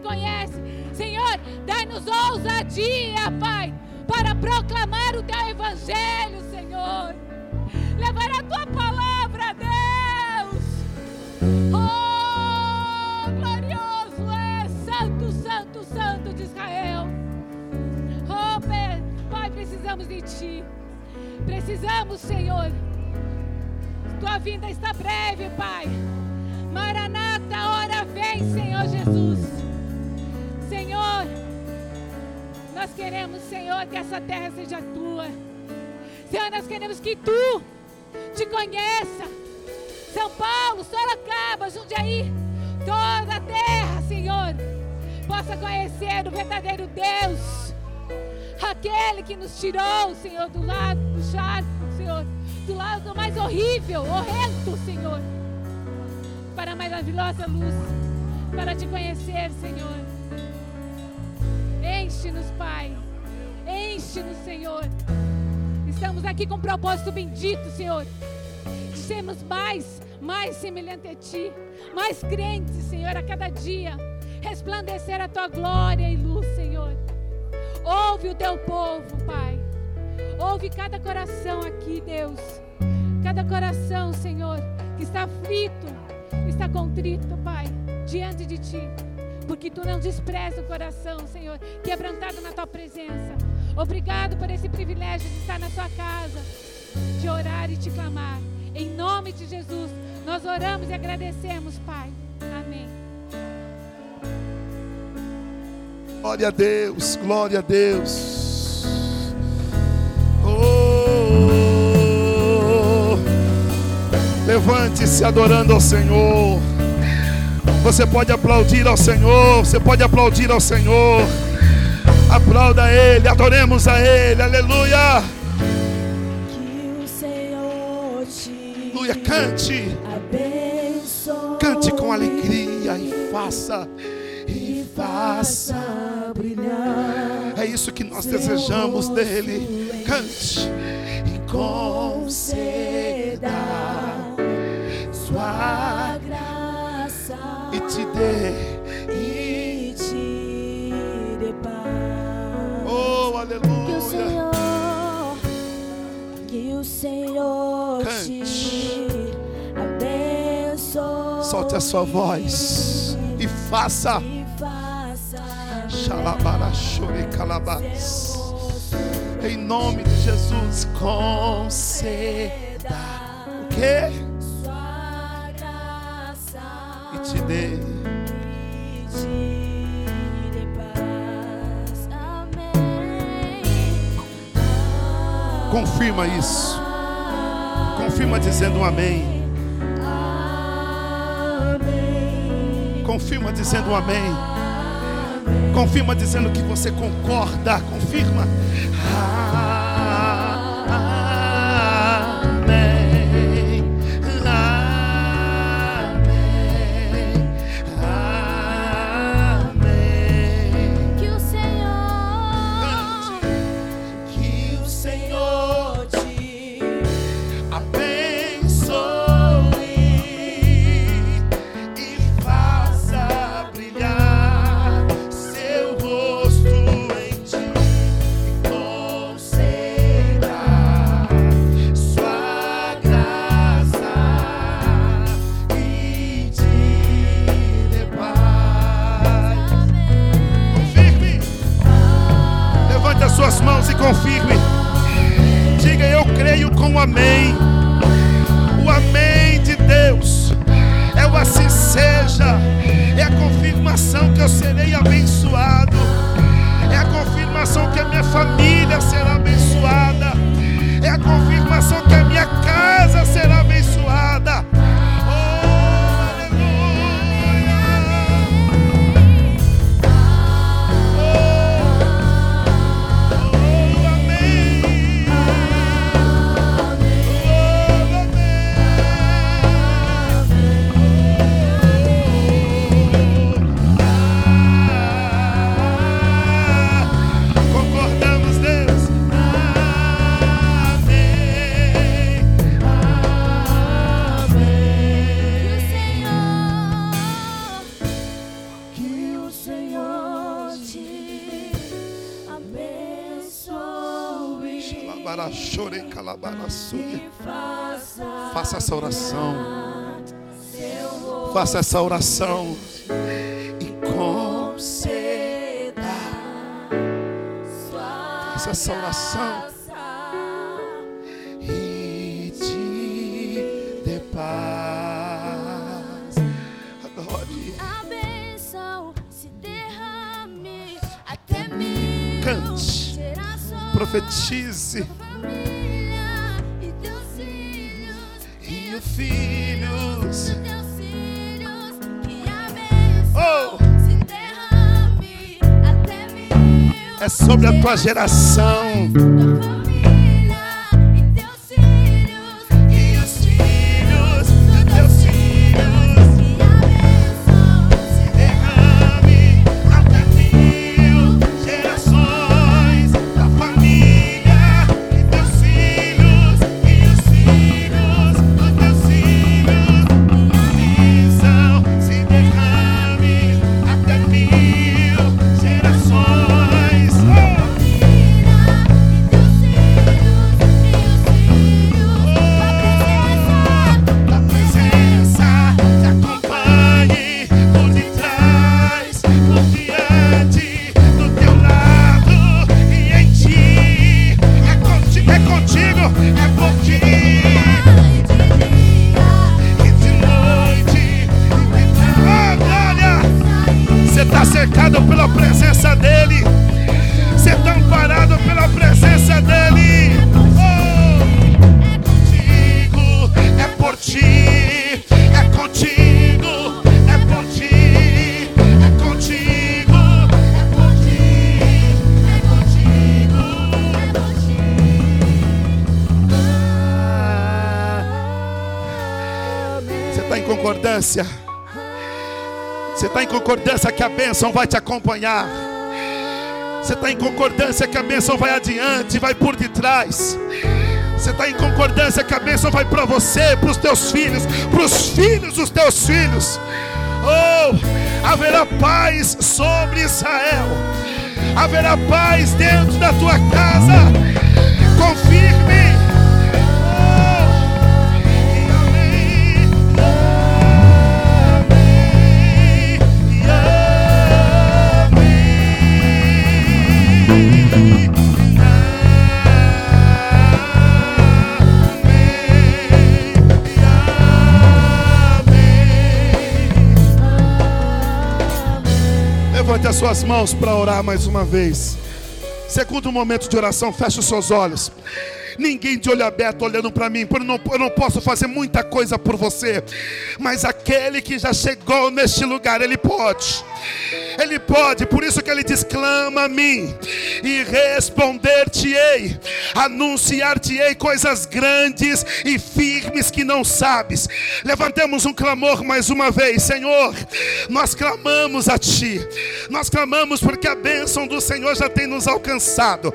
conhece. Senhor, dai-nos ousadia, Pai, para proclamar o teu evangelho, Senhor. Levar a tua palavra, Deus. Oh, glorioso é Santo, Santo, Santo de Israel. Oh, Pai, precisamos de Ti. Precisamos, Senhor. Tua vinda está breve, Pai. Maranata, hora vem, Senhor Jesus. Senhor, nós queremos, Senhor, que essa terra seja tua. Senhor, nós queremos que tu te conheça. São Paulo, Sorocaba, Jundiaí, toda a terra, Senhor, possa conhecer o verdadeiro Deus. Aquele que nos tirou, Senhor, do lado do charco, Senhor, do lado mais horrível, horrendo, Senhor, para a maravilhosa luz, para te conhecer, Senhor. Enche-nos, Pai. Enche-nos, Senhor. Estamos aqui com um propósito bendito, Senhor. De sermos mais, mais semelhante a Ti. Mais crentes, Senhor, a cada dia. Resplandecer a Tua glória e luz, Senhor. Ouve o Teu povo, Pai. Ouve cada coração aqui, Deus. Cada coração, Senhor, que está aflito, está contrito, Pai, diante de Ti porque tu não despreza o coração, Senhor, quebrantado na tua presença. Obrigado por esse privilégio de estar na tua casa, de orar e te clamar. Em nome de Jesus, nós oramos e agradecemos, Pai. Amém. Glória a Deus, glória a Deus. Oh, levante-se adorando ao Senhor. Você pode aplaudir ao Senhor, você pode aplaudir ao Senhor. Aplauda a Ele, adoremos a Ele, aleluia. Que o Senhor te Aleluia, cante, abençoe cante com alegria e faça, e faça brilhar é isso que nós desejamos dele. Cante e conceda sua e te dê, paz. oh Que o aleluia. Senhor, que o Senhor Cante. te abençoe. Solte a sua voz e faça. E faça Xalabarachore calabás. Em nome de Jesus, conceda o quê? sua graça E te dê. Confirma isso. Confirma dizendo um amém. Confirma dizendo um amém. Confirma dizendo que você concorda. Confirma. Amém. Faça essa oração. E conceda. Faça essa oração. E te dê paz. Adore. A bênção se derrame até mil Cante. Profetize. Sobre a tua geração. Bênção vai te acompanhar? Você está em concordância que a bênção vai adiante, vai por detrás? Você está em concordância que a bênção vai para você, para os teus filhos, para os filhos dos teus filhos. Oh, haverá paz sobre Israel, haverá paz dentro da tua casa. Confirme. As suas mãos para orar mais uma vez. Segundo momento de oração, feche os seus olhos. Ninguém de olho aberto olhando para mim, eu não, eu não posso fazer muita coisa por você. Mas aquele que já chegou neste lugar, ele pode. Ele pode, por isso que ele diz: clama a mim e responder-te-ei, anunciar-te-ei coisas grandes e firmes que não sabes. Levantemos um clamor mais uma vez, Senhor. Nós clamamos a Ti, nós clamamos porque a bênção do Senhor já tem nos alcançado.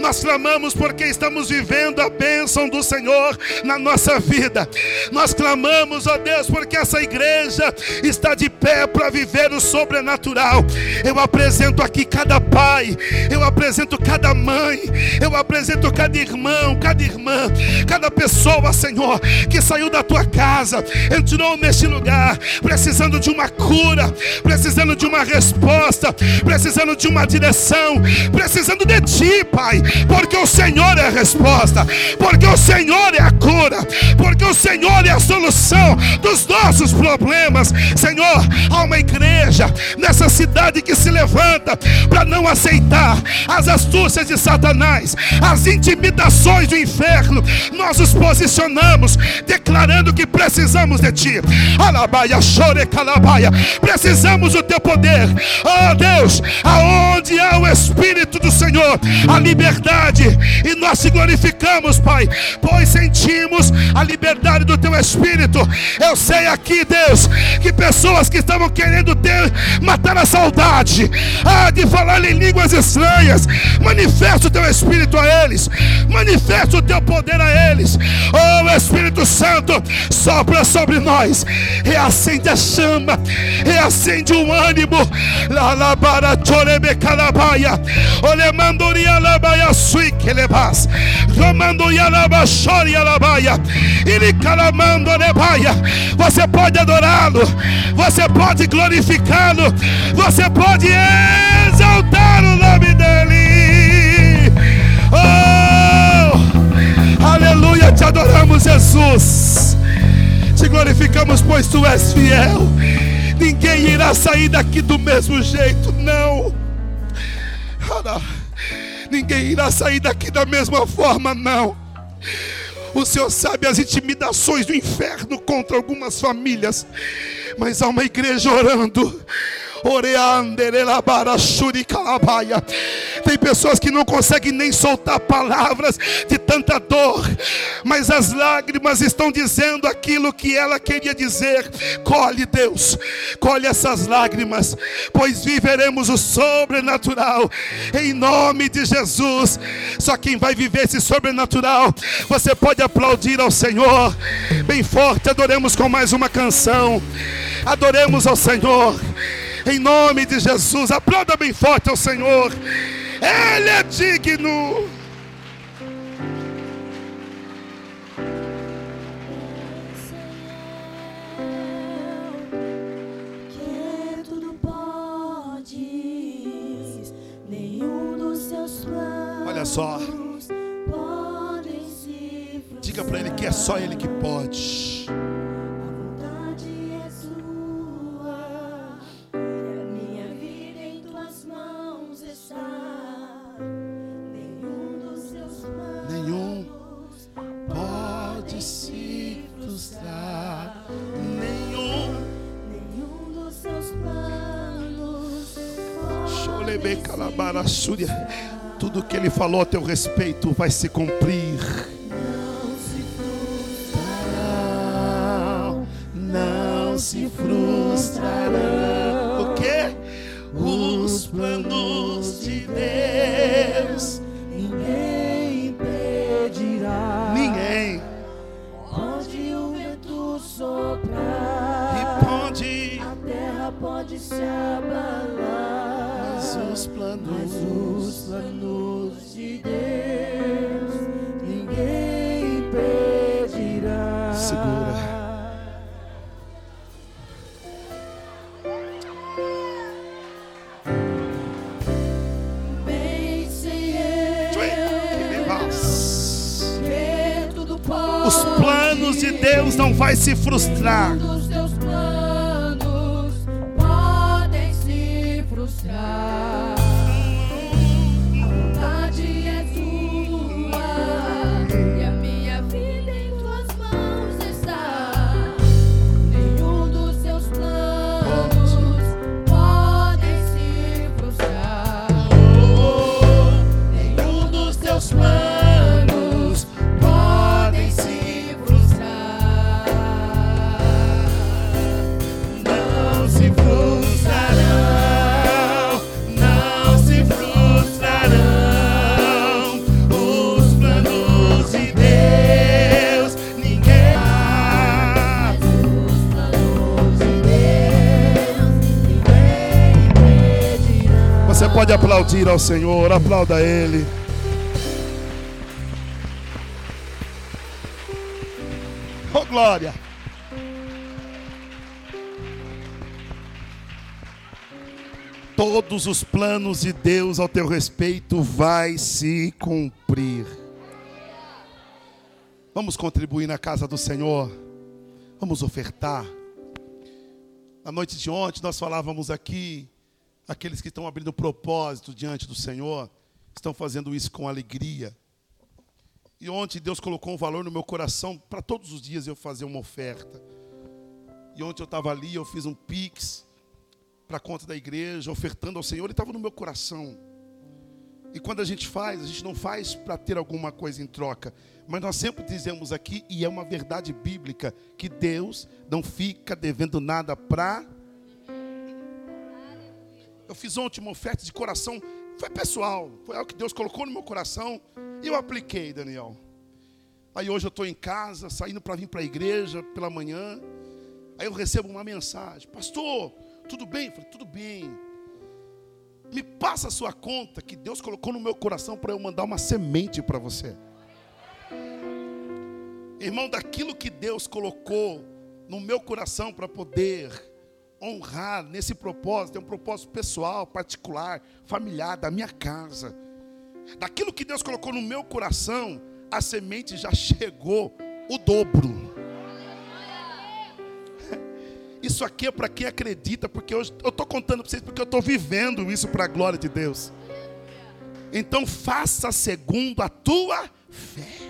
Nós clamamos porque estamos vivendo a bênção do Senhor na nossa vida. Nós clamamos, ó Deus, porque essa igreja está de pé para viver o sobrenatural. Eu apresento aqui cada pai, eu apresento cada mãe, eu apresento cada irmão, cada irmã, cada pessoa, Senhor, que saiu da tua casa, entrou neste lugar, precisando de uma cura, precisando de uma resposta, precisando de uma direção, precisando de ti, Pai, porque o Senhor é a resposta, porque o Senhor é a cura, porque o Senhor é a solução dos nossos problemas. Senhor, há uma igreja nessa cidade que se levanta para não aceitar as astúcias de Satanás, as intimidações do inferno. Nós nos posicionamos declarando que precisamos de ti. Alabaia, chore, calabaia. Precisamos do teu poder. Oh Deus, aonde há o Espírito do Senhor, a liberdade, e nós te glorificamos, Pai, pois sentimos a liberdade do teu Espírito. Eu sei aqui, Deus, que pessoas que estavam querendo ter, matar aquela saudade. Ah, de falar em línguas estranhas. Manifesta o teu Espírito a eles, manifesta o teu poder a eles. Oh Espírito Santo, sopra sobre nós, reacende a chama, reacende o ânimo. Lalabara chorebe calabaia, olemandoria lebaia. Você pode adorá-lo, você pode glorificá-lo, você pode exaltar o nome dele. Oh, aleluia, te adoramos, Jesus. Te glorificamos, pois tu és fiel. Ninguém irá sair daqui do mesmo jeito, não. Ninguém irá sair daqui da mesma forma, não. O Senhor sabe as intimidações do inferno contra algumas famílias, mas há uma igreja orando. Tem pessoas que não conseguem nem soltar palavras de tanta dor, mas as lágrimas estão dizendo aquilo que ela queria dizer. Colhe, Deus, colhe essas lágrimas, pois viveremos o sobrenatural em nome de Jesus. Só quem vai viver esse sobrenatural, você pode aplaudir ao Senhor, bem forte. Adoremos com mais uma canção, adoremos ao Senhor. Em nome de Jesus, aplauda bem forte ao Senhor. Ele é digno. Olha só. Diga para ele que é só ele que pode. Tudo que ele falou a teu respeito vai se cumprir. Não, não se frustrarão. O quê? Os planos de Deus. Ninguém impedirá. Ninguém. Onde o vento soprar, E pode. a terra pode se abalar. Os planos de Deus, não vai se frustrar. Aplaudir ao Senhor, aplauda Ele. Oh glória! Todos os planos de Deus ao teu respeito vai se cumprir. Vamos contribuir na casa do Senhor. Vamos ofertar. Na noite de ontem nós falávamos aqui aqueles que estão abrindo propósito diante do Senhor, estão fazendo isso com alegria. E ontem Deus colocou um valor no meu coração para todos os dias eu fazer uma oferta. E ontem eu estava ali, eu fiz um pix para a conta da igreja, ofertando ao Senhor, e estava no meu coração. E quando a gente faz, a gente não faz para ter alguma coisa em troca, mas nós sempre dizemos aqui, e é uma verdade bíblica, que Deus não fica devendo nada para Eu fiz ontem uma oferta de coração, foi pessoal, foi algo que Deus colocou no meu coração e eu apliquei, Daniel. Aí hoje eu estou em casa, saindo para vir para a igreja pela manhã. Aí eu recebo uma mensagem: Pastor, tudo bem? Eu falei: Tudo bem. Me passa a sua conta que Deus colocou no meu coração para eu mandar uma semente para você. Irmão, daquilo que Deus colocou no meu coração para poder honrar nesse propósito, é um propósito pessoal, particular, familiar, da minha casa. Daquilo que Deus colocou no meu coração, a semente já chegou o dobro. Isso aqui é para quem acredita, porque eu estou contando para vocês, porque eu estou vivendo isso para a glória de Deus. Então faça segundo a tua fé.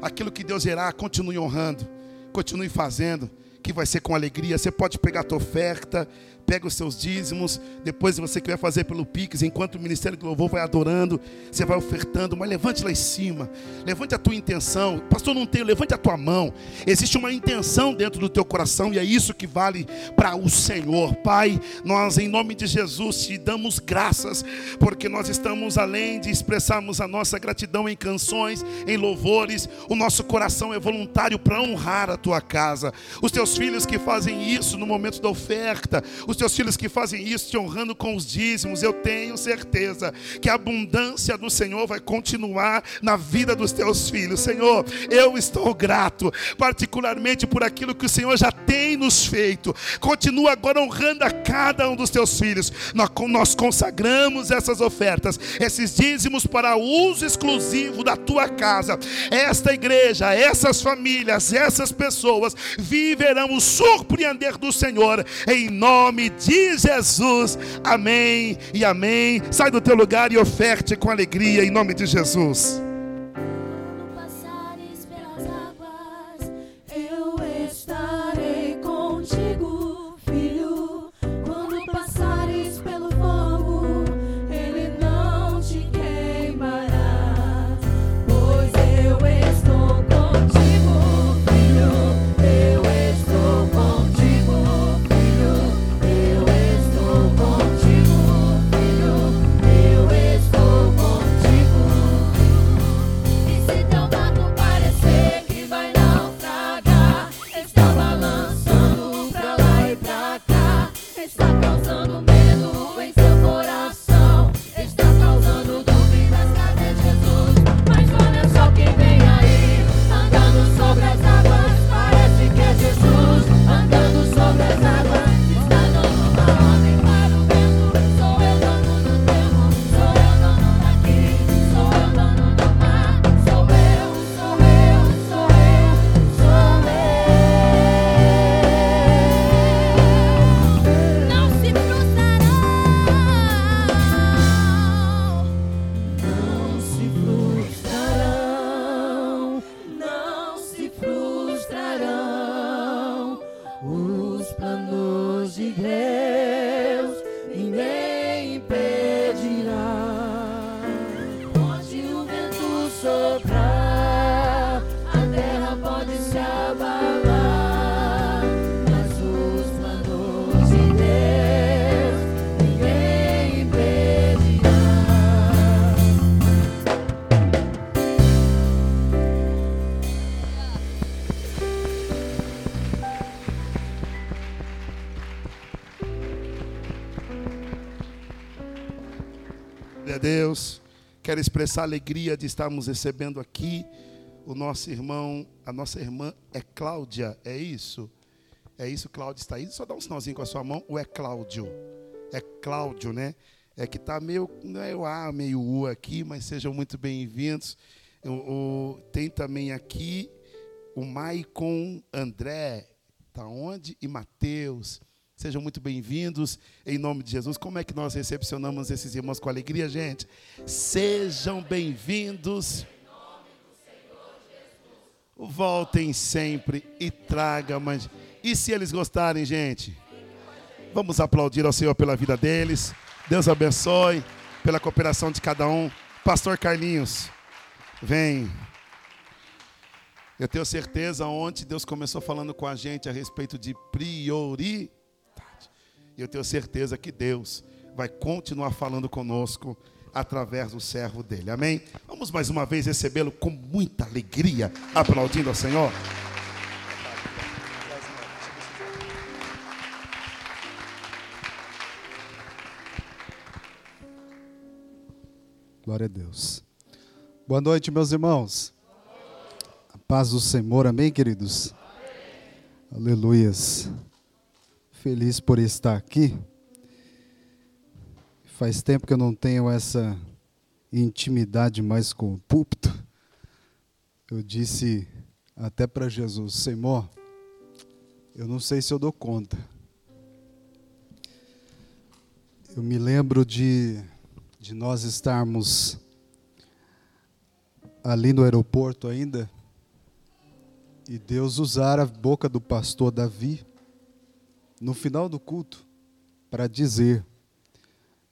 Aquilo que Deus irá, continue honrando, continue fazendo, que vai ser com alegria. Você pode pegar a tua oferta, pega os seus dízimos, depois você que vai fazer pelo Pix, enquanto o Ministério do Louvor vai adorando, você vai ofertando, mas levante lá em cima, levante a tua intenção, pastor não tem, levante a tua mão, existe uma intenção dentro do teu coração e é isso que vale para o Senhor, Pai, nós em nome de Jesus te damos graças, porque nós estamos além de expressarmos a nossa gratidão em canções, em louvores, o nosso coração é voluntário para honrar a tua casa, os teus filhos que fazem isso no momento da oferta, os teus filhos que fazem isso, te honrando com os dízimos, eu tenho certeza que a abundância do Senhor vai continuar na vida dos teus filhos. Senhor, eu estou grato, particularmente por aquilo que o Senhor já tem nos feito. Continua agora honrando a cada um dos teus filhos. Nós consagramos essas ofertas, esses dízimos para uso exclusivo da tua casa. Esta igreja, essas famílias, essas pessoas viverão o surpreender do Senhor em nome de Jesus. Amém e amém. Sai do teu lugar e oferte com alegria em nome de Jesus. Deus. Quero expressar a alegria de estarmos recebendo aqui o nosso irmão, a nossa irmã é Cláudia, é isso? É isso, Cláudia está aí? Só dá um sinalzinho com a sua mão, ou é Cláudio? É Cláudio, né? É que está meio, não é o A, meio U aqui, mas sejam muito bem-vindos. Tem também aqui o Maicon André, tá onde? E Mateus. Sejam muito bem-vindos em nome de Jesus. Como é que nós recepcionamos esses irmãos com alegria, gente? Sejam bem-vindos. Voltem sempre e tragam. Mas... E se eles gostarem, gente? Vamos aplaudir ao Senhor pela vida deles. Deus abençoe pela cooperação de cada um. Pastor Carlinhos, vem. Eu tenho certeza, ontem Deus começou falando com a gente a respeito de prioridade. E eu tenho certeza que Deus vai continuar falando conosco através do servo dele. Amém? Vamos mais uma vez recebê-lo com muita alegria, aplaudindo ao Senhor. Glória a Deus. Boa noite, meus irmãos. A paz do Senhor, amém, queridos? Amém. Aleluias. Feliz por estar aqui. Faz tempo que eu não tenho essa intimidade mais com o púlpito. Eu disse até para Jesus, Senhor, eu não sei se eu dou conta. Eu me lembro de de nós estarmos ali no aeroporto ainda e Deus usar a boca do pastor Davi no final do culto para dizer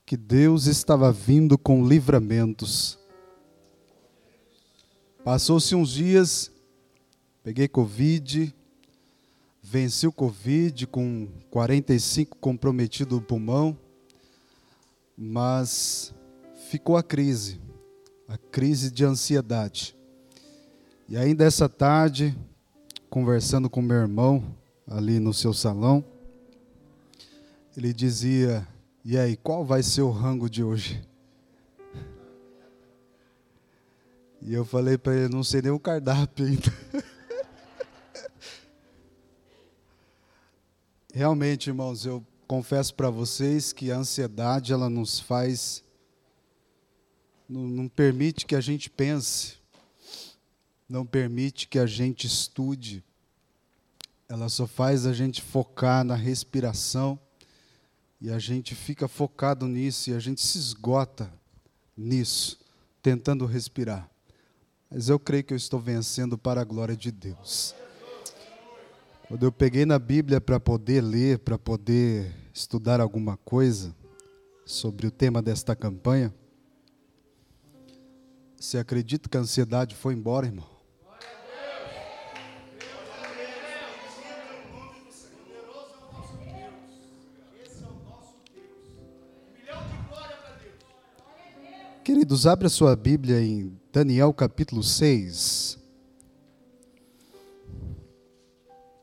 que Deus estava vindo com livramentos. Passou-se uns dias, peguei Covid, venci o Covid com 45 comprometido no pulmão, mas ficou a crise, a crise de ansiedade. E ainda essa tarde, conversando com meu irmão ali no seu salão, ele dizia: E aí, qual vai ser o rango de hoje? E eu falei para ele: Não sei nem o cardápio ainda. Realmente, irmãos, eu confesso para vocês que a ansiedade ela nos faz não, não permite que a gente pense, não permite que a gente estude, ela só faz a gente focar na respiração e a gente fica focado nisso e a gente se esgota nisso, tentando respirar. Mas eu creio que eu estou vencendo para a glória de Deus. Quando eu peguei na Bíblia para poder ler, para poder estudar alguma coisa sobre o tema desta campanha, você acredita que a ansiedade foi embora, irmão? Queridos, abre a sua Bíblia em Daniel capítulo 6.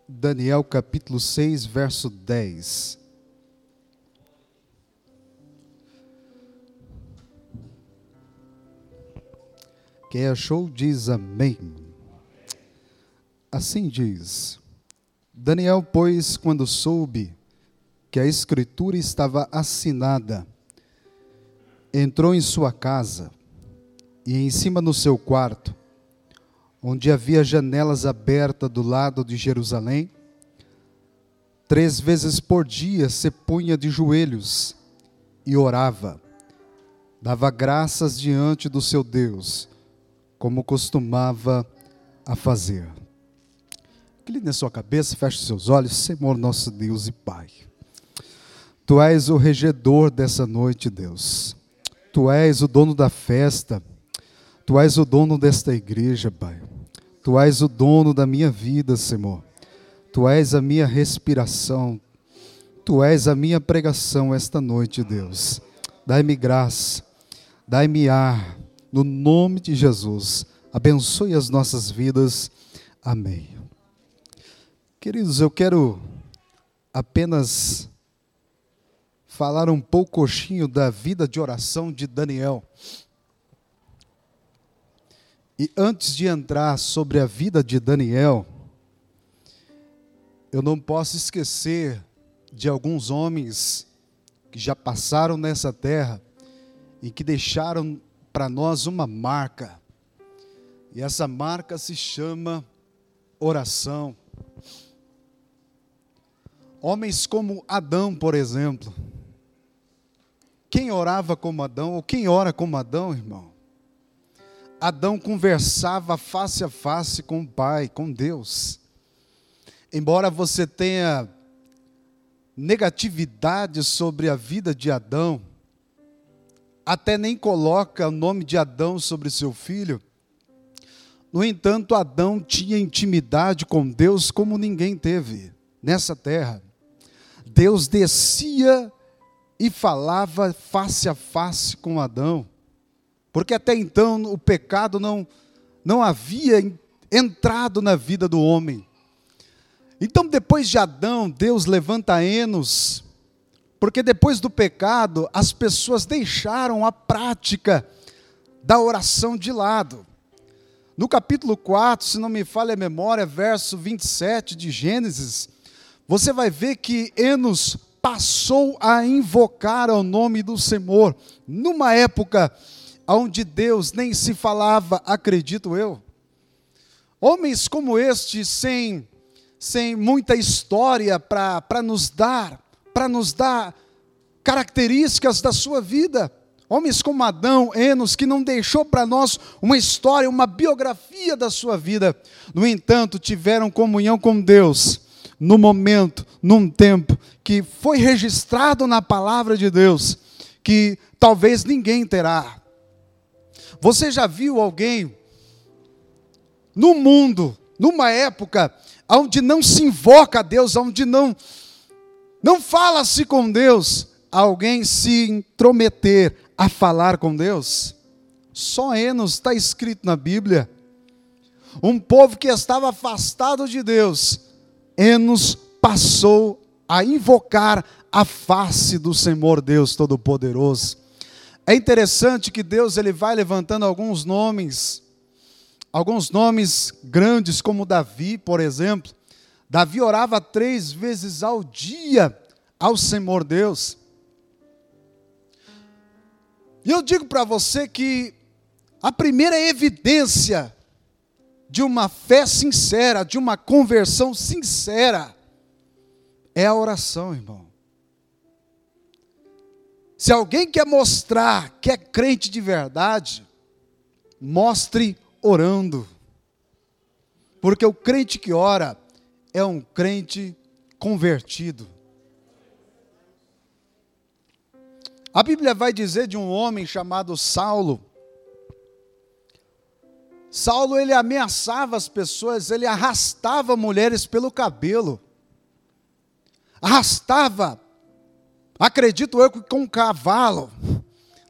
Daniel capítulo 6, verso 10. Quem achou diz amém. Assim diz: Daniel, pois, quando soube que a escritura estava assinada, entrou em sua casa e em cima no seu quarto, onde havia janelas abertas do lado de Jerusalém, três vezes por dia se punha de joelhos e orava, dava graças diante do seu Deus como costumava a fazer. Incline a sua cabeça, feche seus olhos, Senhor nosso Deus e Pai. Tu és o regedor dessa noite, Deus. Tu és o dono da festa. Tu és o dono desta igreja, Pai. Tu és o dono da minha vida, Senhor. Tu és a minha respiração. Tu és a minha pregação esta noite, Deus. Dai-me graça, dai-me ar, no nome de Jesus. Abençoe as nossas vidas. Amém. Queridos, eu quero apenas falar um pouquinho da vida de oração de Daniel. E antes de entrar sobre a vida de Daniel, eu não posso esquecer de alguns homens que já passaram nessa terra e que deixaram para nós uma marca. E essa marca se chama oração. Homens como Adão, por exemplo. Quem orava como Adão, ou quem ora como Adão, irmão? Adão conversava face a face com o Pai, com Deus. Embora você tenha negatividade sobre a vida de Adão, até nem coloca o nome de Adão sobre seu filho. No entanto, Adão tinha intimidade com Deus como ninguém teve nessa terra. Deus descia e falava face a face com Adão. Porque até então o pecado não, não havia entrado na vida do homem. Então, depois de Adão, Deus levanta Enos, porque depois do pecado, as pessoas deixaram a prática da oração de lado. No capítulo 4, se não me falha a memória, verso 27 de Gênesis, você vai ver que Enos passou a invocar o nome do Senhor, numa época onde Deus nem se falava, acredito eu. Homens como este, sem, sem muita história para nos dar, para nos dar características da sua vida. Homens como Adão, Enos, que não deixou para nós uma história, uma biografia da sua vida. No entanto, tiveram comunhão com Deus no momento, num tempo que foi registrado na palavra de Deus, que talvez ninguém terá. Você já viu alguém no mundo, numa época onde não se invoca a Deus, onde não não fala-se com Deus, alguém se intrometer a falar com Deus? Só Enos está escrito na Bíblia. Um povo que estava afastado de Deus, Enos passou a invocar a face do Senhor Deus Todo-Poderoso. É interessante que Deus ele vai levantando alguns nomes, alguns nomes grandes, como Davi, por exemplo. Davi orava três vezes ao dia ao Senhor Deus. E eu digo para você que a primeira evidência de uma fé sincera, de uma conversão sincera, é a oração, irmão. Se alguém quer mostrar que é crente de verdade, mostre orando. Porque o crente que ora é um crente convertido. A Bíblia vai dizer de um homem chamado Saulo. Saulo ele ameaçava as pessoas, ele arrastava mulheres pelo cabelo. Arrastava, acredito eu com um cavalo,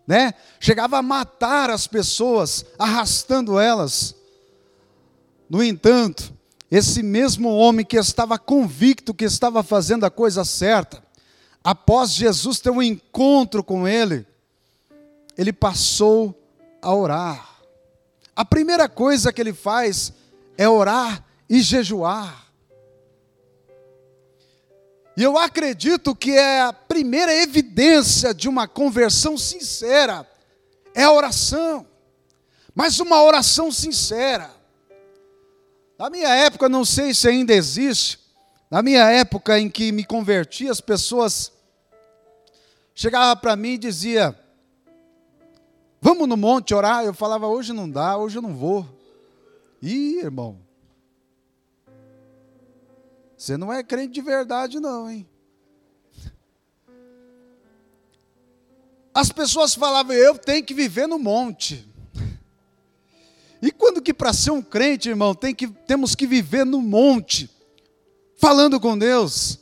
né? Chegava a matar as pessoas, arrastando elas. No entanto, esse mesmo homem que estava convicto que estava fazendo a coisa certa, após Jesus ter um encontro com ele, ele passou a orar. A primeira coisa que ele faz é orar e jejuar. E eu acredito que é a primeira evidência de uma conversão sincera é a oração. Mas uma oração sincera. Na minha época, não sei se ainda existe, na minha época em que me converti, as pessoas chegava para mim e dizia: Vamos no monte orar? Eu falava: Hoje não dá, hoje eu não vou. Ih, irmão, você não é crente de verdade, não, hein? As pessoas falavam: Eu tenho que viver no monte. E quando que para ser um crente, irmão, tem que, temos que viver no monte, falando com Deus.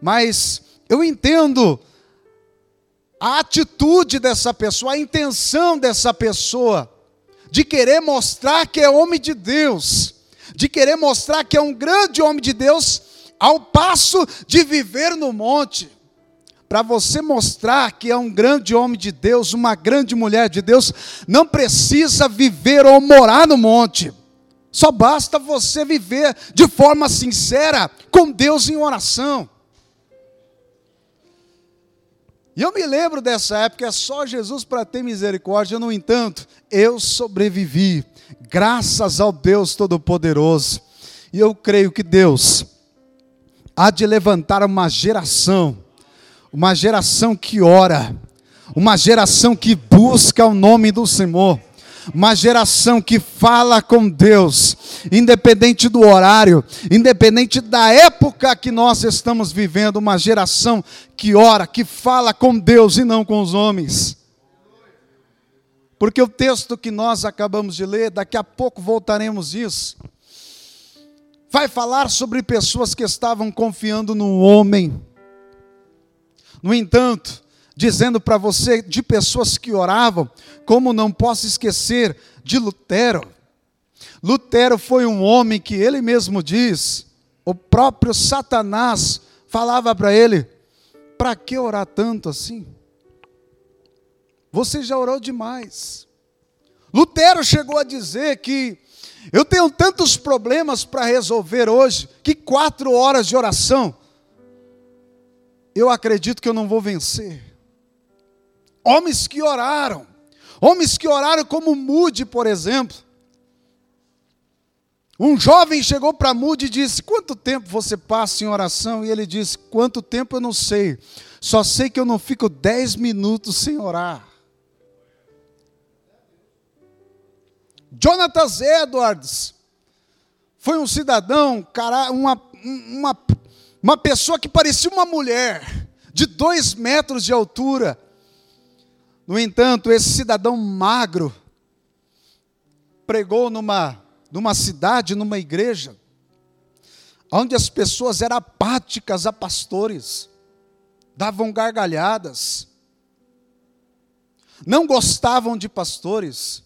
Mas eu entendo a atitude dessa pessoa, a intenção dessa pessoa, de querer mostrar que é homem de Deus, de querer mostrar que é um grande homem de Deus, ao passo de viver no monte. Para você mostrar que é um grande homem de Deus, uma grande mulher de Deus, não precisa viver ou morar no monte. Só basta você viver de forma sincera com Deus em oração. E eu me lembro dessa época, é só Jesus para ter misericórdia, no entanto, eu sobrevivi, graças ao Deus Todo-Poderoso. E eu creio que Deus há de levantar uma geração, uma geração que ora, uma geração que busca o nome do Senhor uma geração que fala com Deus, independente do horário, independente da época que nós estamos vivendo, uma geração que ora, que fala com Deus e não com os homens. Porque o texto que nós acabamos de ler, daqui a pouco voltaremos isso, vai falar sobre pessoas que estavam confiando no homem. No entanto, dizendo para você de pessoas que oravam, como não posso esquecer de Lutero. Lutero foi um homem que ele mesmo diz, o próprio Satanás falava para ele: para que orar tanto assim? Você já orou demais. Lutero chegou a dizer que eu tenho tantos problemas para resolver hoje, que quatro horas de oração, eu acredito que eu não vou vencer. Homens que oraram, homens que oraram como Mude, por exemplo. Um jovem chegou para Mude e disse: Quanto tempo você passa em oração? E ele disse: Quanto tempo eu não sei, só sei que eu não fico dez minutos sem orar. Jonathan Edwards foi um cidadão, uma, uma, uma pessoa que parecia uma mulher, de dois metros de altura. No entanto, esse cidadão magro pregou numa, numa cidade, numa igreja, onde as pessoas eram apáticas a pastores, davam gargalhadas, não gostavam de pastores.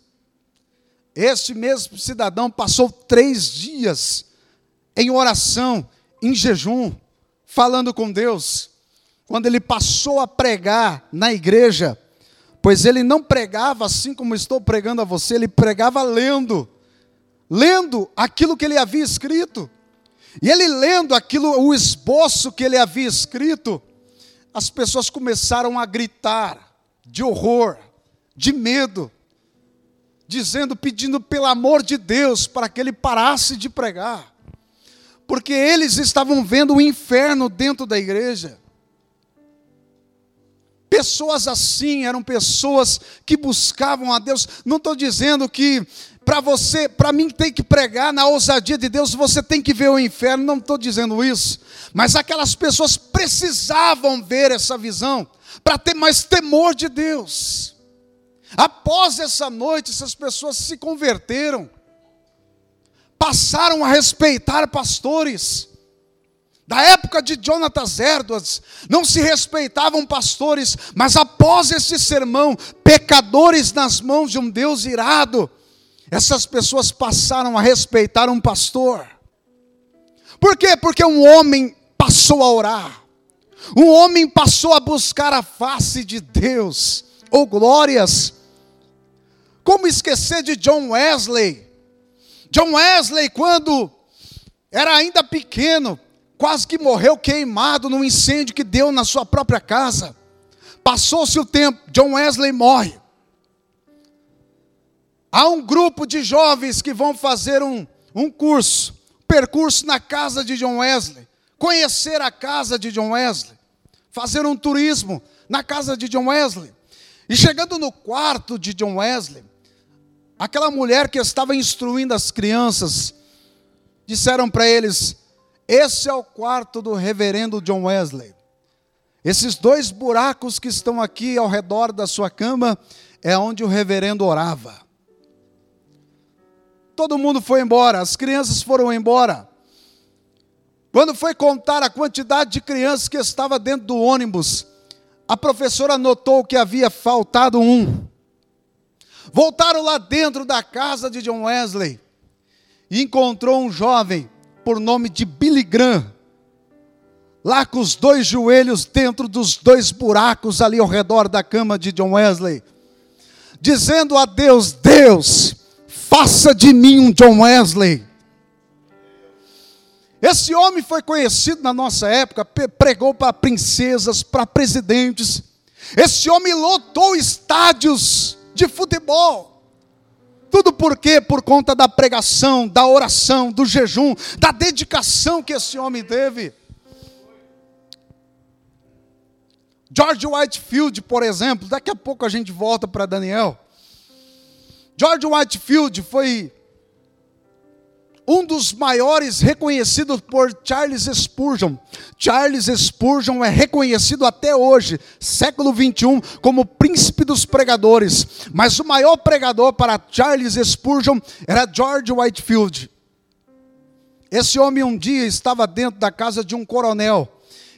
Este mesmo cidadão passou três dias em oração, em jejum, falando com Deus. Quando ele passou a pregar na igreja, pois ele não pregava assim como estou pregando a você, ele pregava lendo, lendo aquilo que ele havia escrito. E ele lendo aquilo, o esboço que ele havia escrito, as pessoas começaram a gritar de horror, de medo dizendo, pedindo pelo amor de Deus para que ele parasse de pregar, porque eles estavam vendo o inferno dentro da igreja. Pessoas assim eram pessoas que buscavam a Deus. Não estou dizendo que para você, para mim tem que pregar na ousadia de Deus, você tem que ver o inferno. Não estou dizendo isso. Mas aquelas pessoas precisavam ver essa visão para ter mais temor de Deus. Após essa noite, essas pessoas se converteram, passaram a respeitar pastores. Da época de Jonathan Edwards, não se respeitavam pastores, mas após esse sermão, pecadores nas mãos de um Deus irado, essas pessoas passaram a respeitar um pastor. Por quê? Porque um homem passou a orar, um homem passou a buscar a face de Deus, ou glórias, como esquecer de John Wesley? John Wesley, quando era ainda pequeno, quase que morreu queimado num incêndio que deu na sua própria casa. Passou-se o tempo, John Wesley morre. Há um grupo de jovens que vão fazer um, um curso, percurso na casa de John Wesley, conhecer a casa de John Wesley, fazer um turismo na casa de John Wesley. E chegando no quarto de John Wesley, Aquela mulher que estava instruindo as crianças, disseram para eles: Esse é o quarto do reverendo John Wesley. Esses dois buracos que estão aqui ao redor da sua cama é onde o reverendo orava. Todo mundo foi embora, as crianças foram embora. Quando foi contar a quantidade de crianças que estava dentro do ônibus, a professora notou que havia faltado um. Voltaram lá dentro da casa de John Wesley e encontrou um jovem por nome de Billy Graham, lá com os dois joelhos dentro dos dois buracos ali ao redor da cama de John Wesley, dizendo a Deus: Deus, faça de mim um John Wesley. Esse homem foi conhecido na nossa época, pregou para princesas, para presidentes. Esse homem lotou estádios de futebol. Tudo por quê? Por conta da pregação, da oração, do jejum, da dedicação que esse homem teve. George Whitefield, por exemplo, daqui a pouco a gente volta para Daniel. George Whitefield foi um dos maiores reconhecidos por Charles Spurgeon. Charles Spurgeon é reconhecido até hoje, século 21, como príncipe dos pregadores. Mas o maior pregador para Charles Spurgeon era George Whitefield. Esse homem um dia estava dentro da casa de um coronel.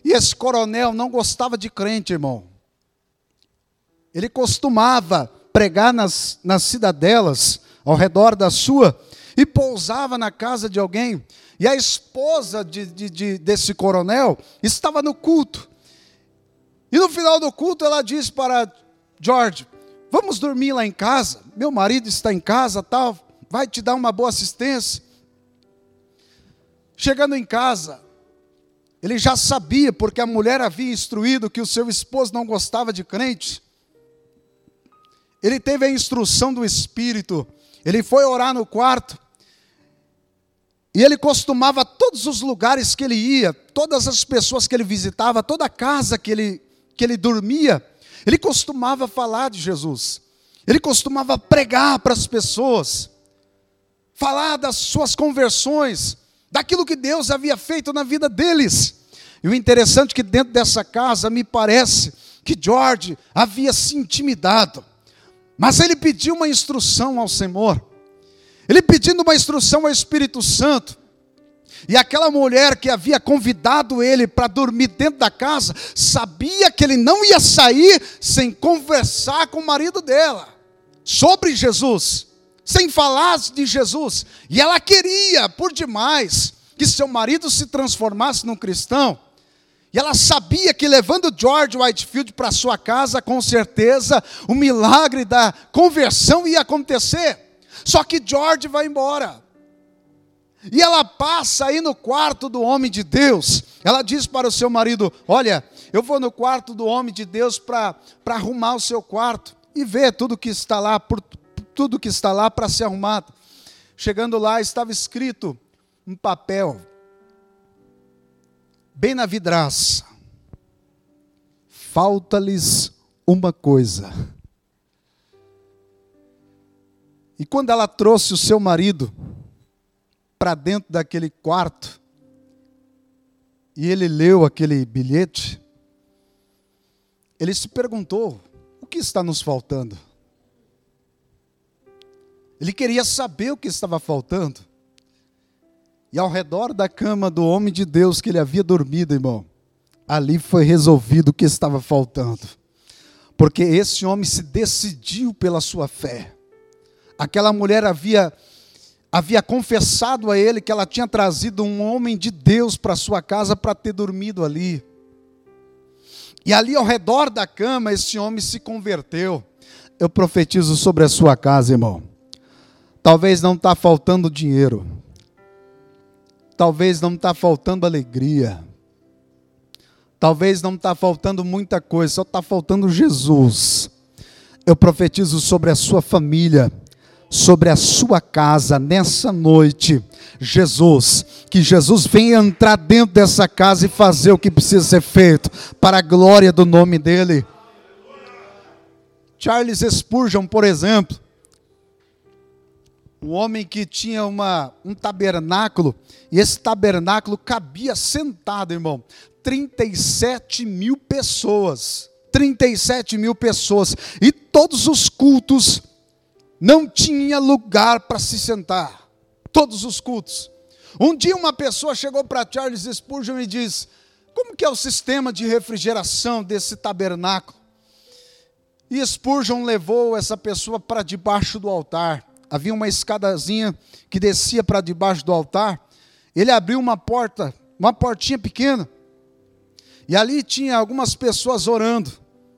E esse coronel não gostava de crente, irmão. ele costumava pregar nas, nas cidadelas ao redor da sua e pousava na casa de alguém. E a esposa de, de, de, desse coronel estava no culto. E no final do culto ela disse para George: Vamos dormir lá em casa. Meu marido está em casa, tal, vai te dar uma boa assistência. Chegando em casa, ele já sabia, porque a mulher havia instruído que o seu esposo não gostava de crente. Ele teve a instrução do Espírito. Ele foi orar no quarto. E ele costumava, todos os lugares que ele ia, todas as pessoas que ele visitava, toda a casa que ele, que ele dormia, ele costumava falar de Jesus. Ele costumava pregar para as pessoas, falar das suas conversões, daquilo que Deus havia feito na vida deles. E o interessante é que dentro dessa casa, me parece que George havia se intimidado. Mas ele pediu uma instrução ao Senhor. Ele pedindo uma instrução ao Espírito Santo. E aquela mulher que havia convidado ele para dormir dentro da casa, sabia que ele não ia sair sem conversar com o marido dela sobre Jesus, sem falar de Jesus. E ela queria, por demais, que seu marido se transformasse num cristão. E ela sabia que levando George Whitefield para sua casa, com certeza, o milagre da conversão ia acontecer. Só que George vai embora. E ela passa aí no quarto do homem de Deus. Ela diz para o seu marido: Olha, eu vou no quarto do homem de Deus para arrumar o seu quarto e ver tudo que está lá, por, tudo que está lá para ser arrumado. Chegando lá, estava escrito um papel bem na vidraça. Falta-lhes uma coisa. E quando ela trouxe o seu marido para dentro daquele quarto, e ele leu aquele bilhete, ele se perguntou: o que está nos faltando? Ele queria saber o que estava faltando. E ao redor da cama do homem de Deus que ele havia dormido, irmão, ali foi resolvido o que estava faltando. Porque esse homem se decidiu pela sua fé. Aquela mulher havia havia confessado a ele que ela tinha trazido um homem de Deus para sua casa para ter dormido ali. E ali ao redor da cama esse homem se converteu. Eu profetizo sobre a sua casa, irmão. Talvez não está faltando dinheiro. Talvez não está faltando alegria. Talvez não está faltando muita coisa, só está faltando Jesus. Eu profetizo sobre a sua família sobre a sua casa nessa noite, Jesus, que Jesus venha entrar dentro dessa casa e fazer o que precisa ser feito para a glória do nome dele. Charles Spurgeon, por exemplo, um homem que tinha uma, um tabernáculo, e esse tabernáculo cabia sentado, irmão, 37 mil pessoas. 37 mil pessoas. E todos os cultos não tinha lugar para se sentar. Todos os cultos. Um dia uma pessoa chegou para Charles Spurgeon e disse: Como que é o sistema de refrigeração desse tabernáculo? E Spurgeon levou essa pessoa para debaixo do altar. Havia uma escadazinha que descia para debaixo do altar. Ele abriu uma porta, uma portinha pequena. E ali tinha algumas pessoas orando,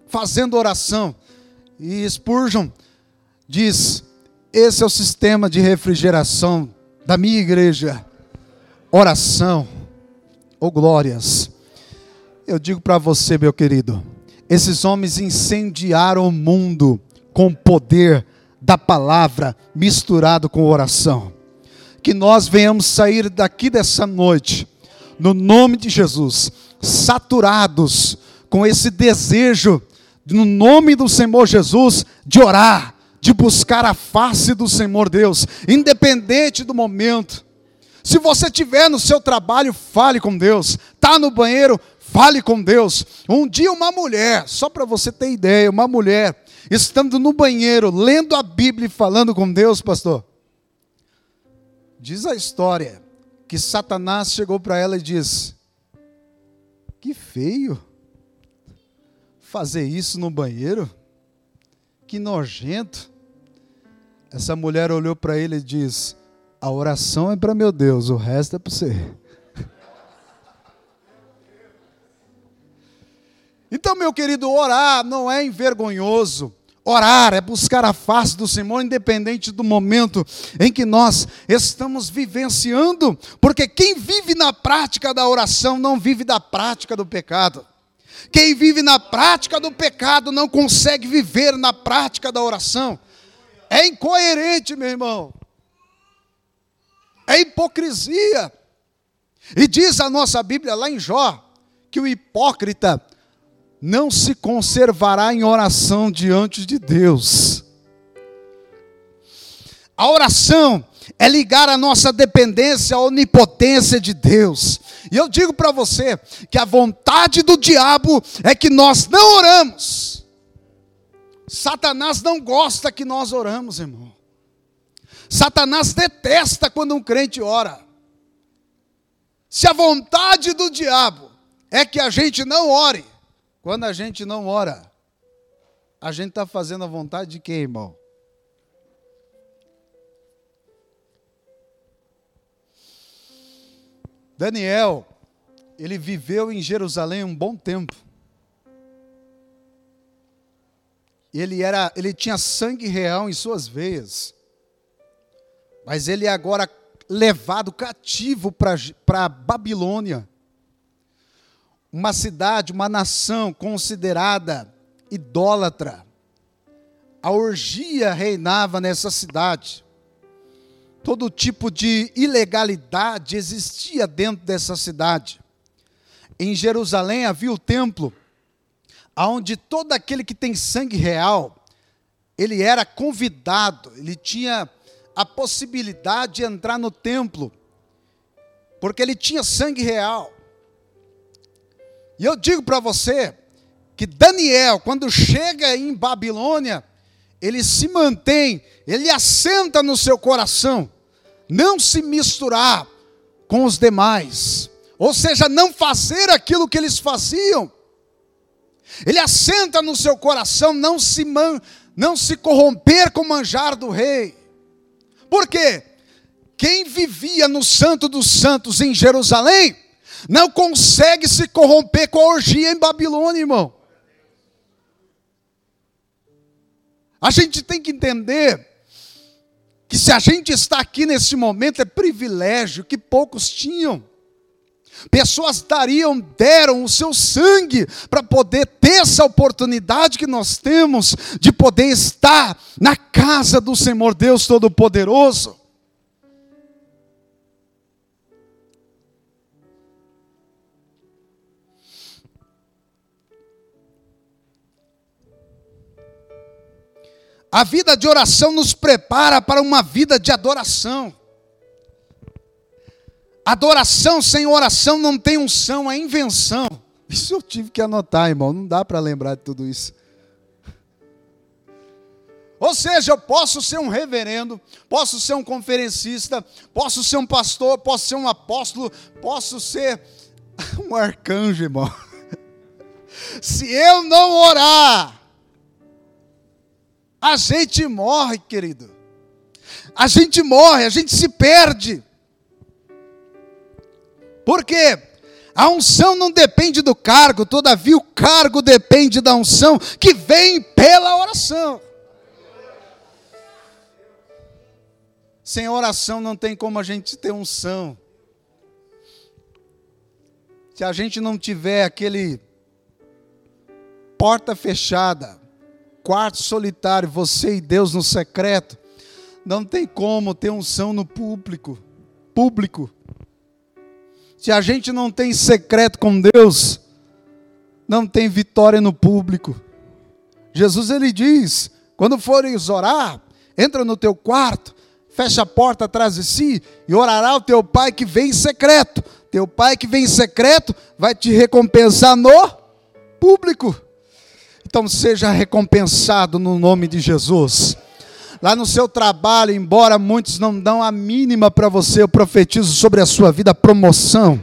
fazendo oração. E Spurgeon diz: esse é o sistema de refrigeração da minha igreja. Oração ou oh glórias. Eu digo para você, meu querido, esses homens incendiaram o mundo com o poder da palavra misturado com oração. Que nós venhamos sair daqui dessa noite, no nome de Jesus, saturados com esse desejo, no nome do Senhor Jesus, de orar, de buscar a face do Senhor Deus, independente do momento. Se você estiver no seu trabalho, fale com Deus. Está no banheiro, fale com Deus. Um dia, uma mulher, só para você ter ideia, uma mulher, estando no banheiro, lendo a Bíblia e falando com Deus, pastor. Diz a história que Satanás chegou para ela e disse: Que feio fazer isso no banheiro. Que nojento. Essa mulher olhou para ele e disse: A oração é para meu Deus, o resto é para você. Então, meu querido, orar não é envergonhoso. Orar é buscar a face do Senhor, independente do momento em que nós estamos vivenciando, porque quem vive na prática da oração não vive da prática do pecado. Quem vive na prática do pecado não consegue viver na prática da oração. É incoerente, meu irmão. É hipocrisia. E diz a nossa Bíblia lá em Jó que o hipócrita não se conservará em oração diante de Deus. A oração é ligar a nossa dependência à onipotência de Deus. E eu digo para você que a vontade do diabo é que nós não oramos. Satanás não gosta que nós oramos, irmão. Satanás detesta quando um crente ora. Se a vontade do diabo é que a gente não ore, quando a gente não ora, a gente está fazendo a vontade de quem, irmão? Daniel, ele viveu em Jerusalém um bom tempo. Ele era, ele tinha sangue real em suas veias. Mas ele é agora levado cativo para a Babilônia uma cidade, uma nação considerada idólatra. A orgia reinava nessa cidade. Todo tipo de ilegalidade existia dentro dessa cidade. Em Jerusalém havia o templo, onde todo aquele que tem sangue real, ele era convidado, ele tinha a possibilidade de entrar no templo, porque ele tinha sangue real. E eu digo para você que Daniel, quando chega em Babilônia, ele se mantém, ele assenta no seu coração, não se misturar com os demais, ou seja, não fazer aquilo que eles faziam. Ele assenta no seu coração, não se, man, não se corromper com o manjar do rei. Por quê? Quem vivia no Santo dos Santos em Jerusalém, não consegue se corromper com a orgia em Babilônia, irmão. A gente tem que entender que se a gente está aqui nesse momento é privilégio que poucos tinham. Pessoas dariam, deram o seu sangue para poder ter essa oportunidade que nós temos de poder estar na casa do Senhor Deus Todo-Poderoso. A vida de oração nos prepara para uma vida de adoração. Adoração sem oração não tem unção, é invenção. Isso eu tive que anotar, irmão, não dá para lembrar de tudo isso. Ou seja, eu posso ser um reverendo, posso ser um conferencista, posso ser um pastor, posso ser um apóstolo, posso ser um arcanjo, irmão. Se eu não orar, a gente morre, querido. A gente morre, a gente se perde. Por quê? A unção não depende do cargo, todavia o cargo depende da unção que vem pela oração. Sem oração não tem como a gente ter unção. Se a gente não tiver aquele porta fechada, quarto solitário, você e Deus no secreto, não tem como ter unção no público. Público. Se a gente não tem secreto com Deus, não tem vitória no público. Jesus ele diz: quando fores orar, entra no teu quarto, fecha a porta atrás de si e orará o teu pai que vem em secreto. Teu pai que vem em secreto vai te recompensar no público. Então seja recompensado no nome de Jesus. Lá no seu trabalho, embora muitos não dão a mínima para você, eu profetizo sobre a sua vida promoção.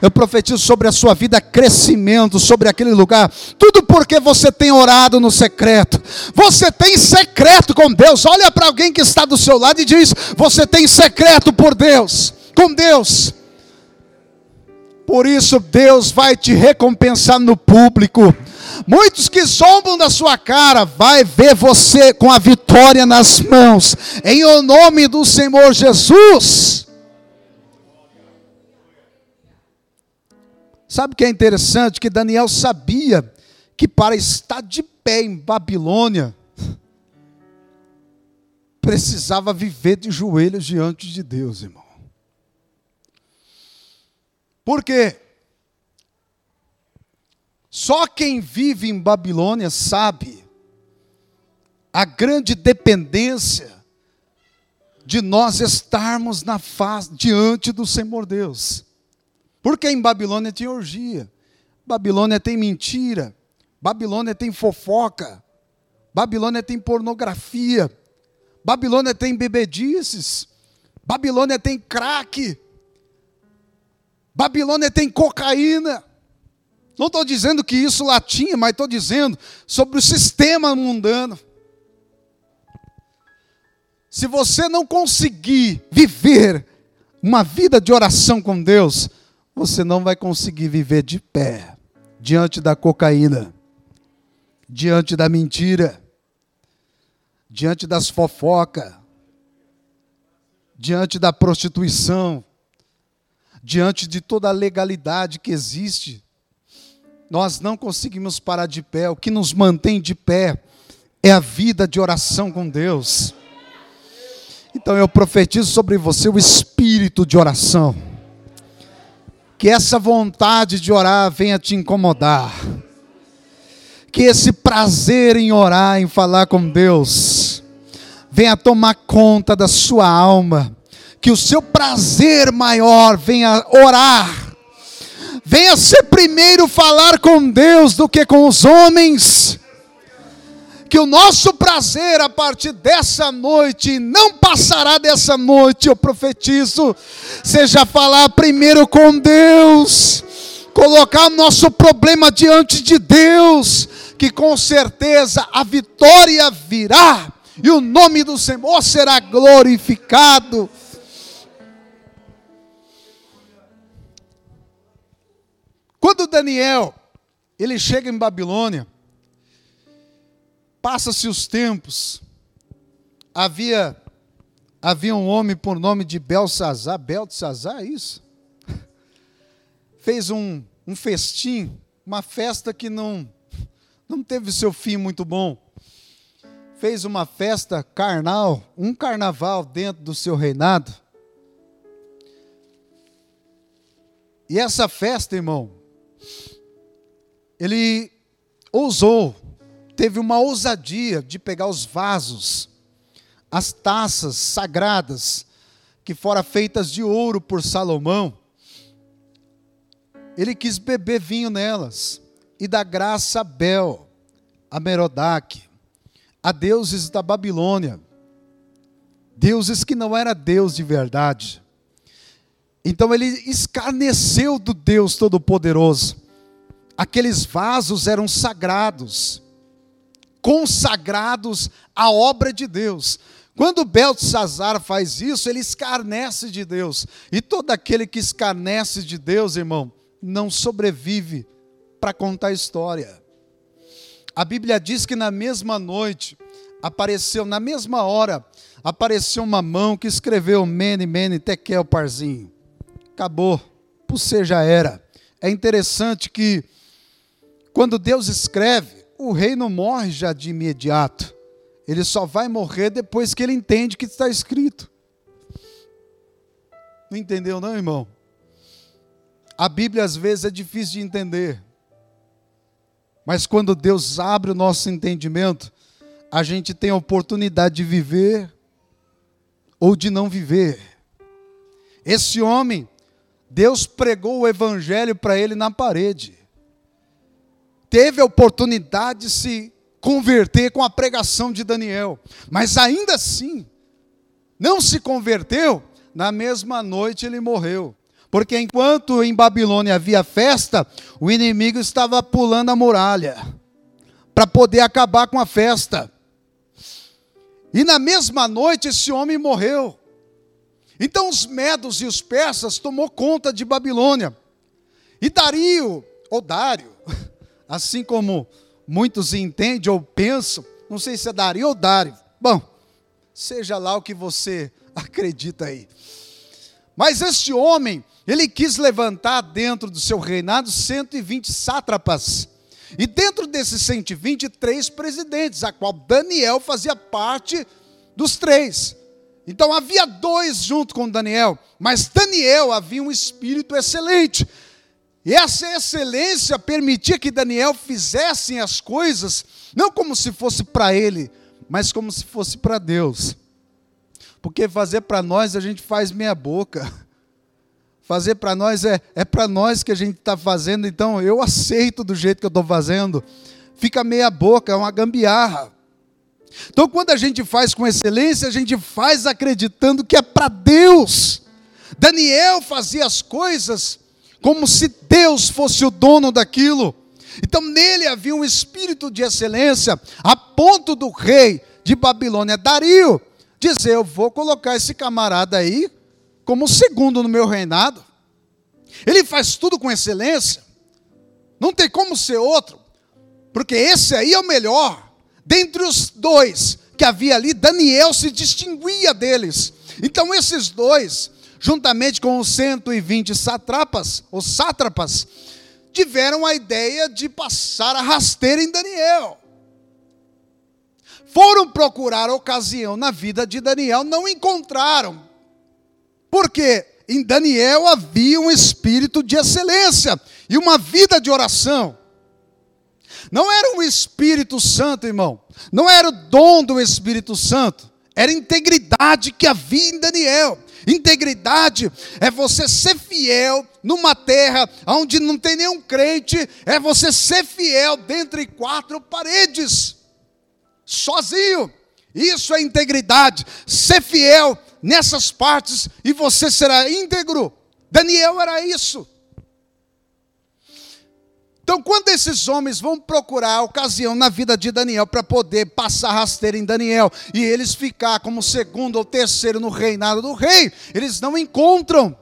Eu profetizo sobre a sua vida crescimento, sobre aquele lugar. Tudo porque você tem orado no secreto. Você tem secreto com Deus. Olha para alguém que está do seu lado e diz: Você tem secreto por Deus, com Deus. Por isso Deus vai te recompensar no público. Muitos que zombam da sua cara, vai ver você com a vitória nas mãos, em o nome do Senhor Jesus. Sabe o que é interessante? Que Daniel sabia que para estar de pé em Babilônia, precisava viver de joelhos diante de Deus, irmão. Por quê? Só quem vive em Babilônia sabe a grande dependência de nós estarmos na face diante do Senhor Deus. Porque em Babilônia tem orgia, Babilônia tem mentira, Babilônia tem fofoca, Babilônia tem pornografia, Babilônia tem bebedices, Babilônia tem crack, Babilônia tem cocaína. Não estou dizendo que isso lá tinha, mas estou dizendo sobre o sistema mundano. Se você não conseguir viver uma vida de oração com Deus, você não vai conseguir viver de pé diante da cocaína, diante da mentira, diante das fofocas, diante da prostituição, diante de toda a legalidade que existe nós não conseguimos parar de pé. O que nos mantém de pé é a vida de oração com Deus. Então eu profetizo sobre você o espírito de oração. Que essa vontade de orar venha te incomodar. Que esse prazer em orar, em falar com Deus, venha tomar conta da sua alma. Que o seu prazer maior venha orar Venha ser primeiro falar com Deus do que com os homens. Que o nosso prazer a partir dessa noite, não passará dessa noite, eu profetizo, seja falar primeiro com Deus, colocar o nosso problema diante de Deus, que com certeza a vitória virá e o nome do Senhor será glorificado. Daniel, ele chega em Babilônia, passa-se os tempos, havia havia um homem por nome de Belsazar, Belsazar, é isso? Fez um, um festim, uma festa que não, não teve seu fim muito bom. Fez uma festa carnal, um carnaval dentro do seu reinado. E essa festa, irmão, ele ousou, teve uma ousadia de pegar os vasos, as taças sagradas, que foram feitas de ouro por Salomão. Ele quis beber vinho nelas e dar graça a Bel, a Merodach, a deuses da Babilônia, deuses que não era Deus de verdade. Então ele escarneceu do Deus Todo-Poderoso. Aqueles vasos eram sagrados, consagrados à obra de Deus. Quando Belsazar faz isso, ele escarnece de Deus. E todo aquele que escarnece de Deus, irmão, não sobrevive para contar a história. A Bíblia diz que na mesma noite apareceu, na mesma hora, apareceu uma mão que escreveu Mene, Mene, Tekel, Parzinho acabou, você já era. É interessante que quando Deus escreve, o rei não morre já de imediato. Ele só vai morrer depois que ele entende que está escrito. Não entendeu, não, irmão? A Bíblia às vezes é difícil de entender. Mas quando Deus abre o nosso entendimento, a gente tem a oportunidade de viver ou de não viver. Esse homem, Deus pregou o evangelho para ele na parede. Teve a oportunidade de se converter com a pregação de Daniel, mas ainda assim, não se converteu, na mesma noite ele morreu. Porque enquanto em Babilônia havia festa, o inimigo estava pulando a muralha para poder acabar com a festa. E na mesma noite esse homem morreu. Então os medos e os persas tomou conta de Babilônia. E Dario, ou Dário, assim como muitos entendem ou pensam, não sei se é Dario ou Dário. Bom, seja lá o que você acredita aí. Mas este homem, ele quis levantar dentro do seu reinado 120 sátrapas. E dentro desses 120, três presidentes, a qual Daniel fazia parte dos três. Então havia dois junto com Daniel, mas Daniel havia um espírito excelente. E essa excelência permitia que Daniel fizesse as coisas, não como se fosse para ele, mas como se fosse para Deus. Porque fazer para nós a gente faz meia boca. Fazer para nós é, é para nós que a gente está fazendo, então eu aceito do jeito que eu estou fazendo. Fica meia boca, é uma gambiarra. Então, quando a gente faz com excelência, a gente faz acreditando que é para Deus. Daniel fazia as coisas como se Deus fosse o dono daquilo. Então, nele havia um espírito de excelência, a ponto do rei de Babilônia, Dario, dizer: Eu vou colocar esse camarada aí como segundo no meu reinado. Ele faz tudo com excelência, não tem como ser outro, porque esse aí é o melhor. Dentre os dois que havia ali, Daniel se distinguia deles. Então, esses dois, juntamente com os 120 satrapas, ou sátrapas, tiveram a ideia de passar a rasteira em Daniel. Foram procurar ocasião na vida de Daniel, não encontraram. Porque em Daniel havia um espírito de excelência e uma vida de oração. Não era o Espírito Santo, irmão. Não era o dom do Espírito Santo. Era integridade que havia em Daniel. Integridade é você ser fiel numa terra onde não tem nenhum crente, é você ser fiel dentre quatro paredes, sozinho. Isso é integridade. Ser fiel nessas partes e você será íntegro. Daniel era isso. Então, quando esses homens vão procurar a ocasião na vida de Daniel para poder passar rasteira em Daniel e eles ficar como segundo ou terceiro no reinado do rei, eles não encontram.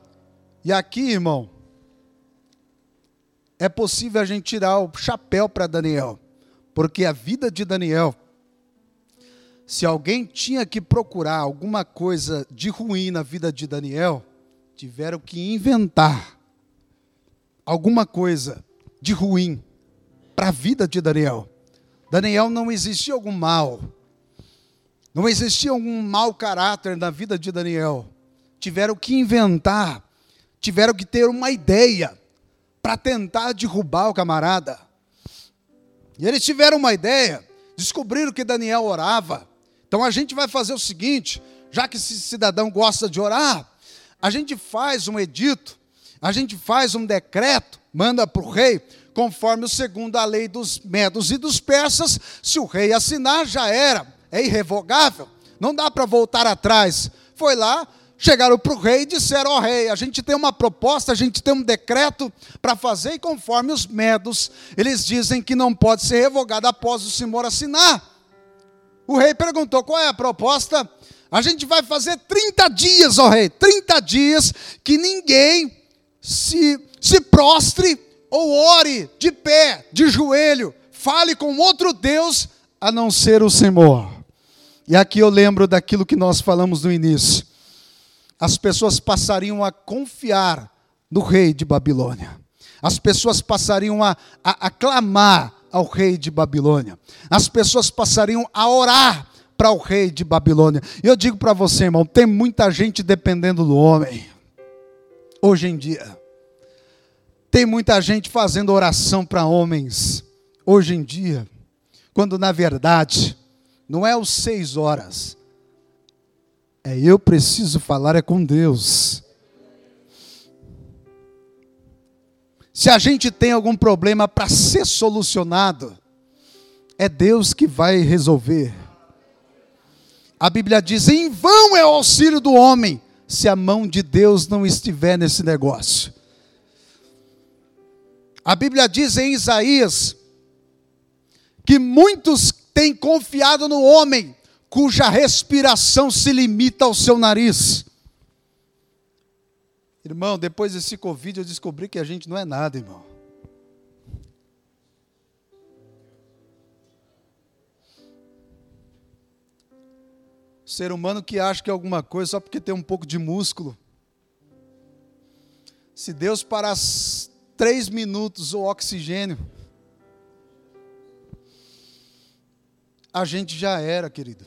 E aqui, irmão, é possível a gente tirar o chapéu para Daniel, porque a vida de Daniel, se alguém tinha que procurar alguma coisa de ruim na vida de Daniel, tiveram que inventar alguma coisa de ruim para a vida de Daniel. Daniel não existia algum mal, não existia algum mau caráter na vida de Daniel. Tiveram que inventar, tiveram que ter uma ideia para tentar derrubar o camarada. E eles tiveram uma ideia, descobriram que Daniel orava. Então a gente vai fazer o seguinte: já que esse cidadão gosta de orar, a gente faz um edito, a gente faz um decreto manda para o rei, conforme o segundo a lei dos medos e dos persas, se o rei assinar, já era, é irrevogável, não dá para voltar atrás. Foi lá, chegaram para o rei e disseram: Ó oh, rei, a gente tem uma proposta, a gente tem um decreto para fazer, e conforme os medos, eles dizem que não pode ser revogado após o senhor assinar. O rei perguntou: qual é a proposta? A gente vai fazer 30 dias, ó rei, 30 dias que ninguém se se prostre ou ore de pé, de joelho, fale com outro Deus a não ser o Senhor. E aqui eu lembro daquilo que nós falamos no início. As pessoas passariam a confiar no rei de Babilônia. As pessoas passariam a, a, a clamar ao rei de Babilônia. As pessoas passariam a orar para o rei de Babilônia. E eu digo para você, irmão, tem muita gente dependendo do homem. Hoje em dia. Tem muita gente fazendo oração para homens hoje em dia, quando na verdade não é os seis horas, é eu preciso falar é com Deus. Se a gente tem algum problema para ser solucionado, é Deus que vai resolver. A Bíblia diz: em vão é o auxílio do homem se a mão de Deus não estiver nesse negócio. A Bíblia diz em Isaías que muitos têm confiado no homem cuja respiração se limita ao seu nariz. Irmão, depois desse Covid eu descobri que a gente não é nada, irmão. ser humano que acha que é alguma coisa só porque tem um pouco de músculo. Se Deus parar três minutos o oxigênio, a gente já era, querido.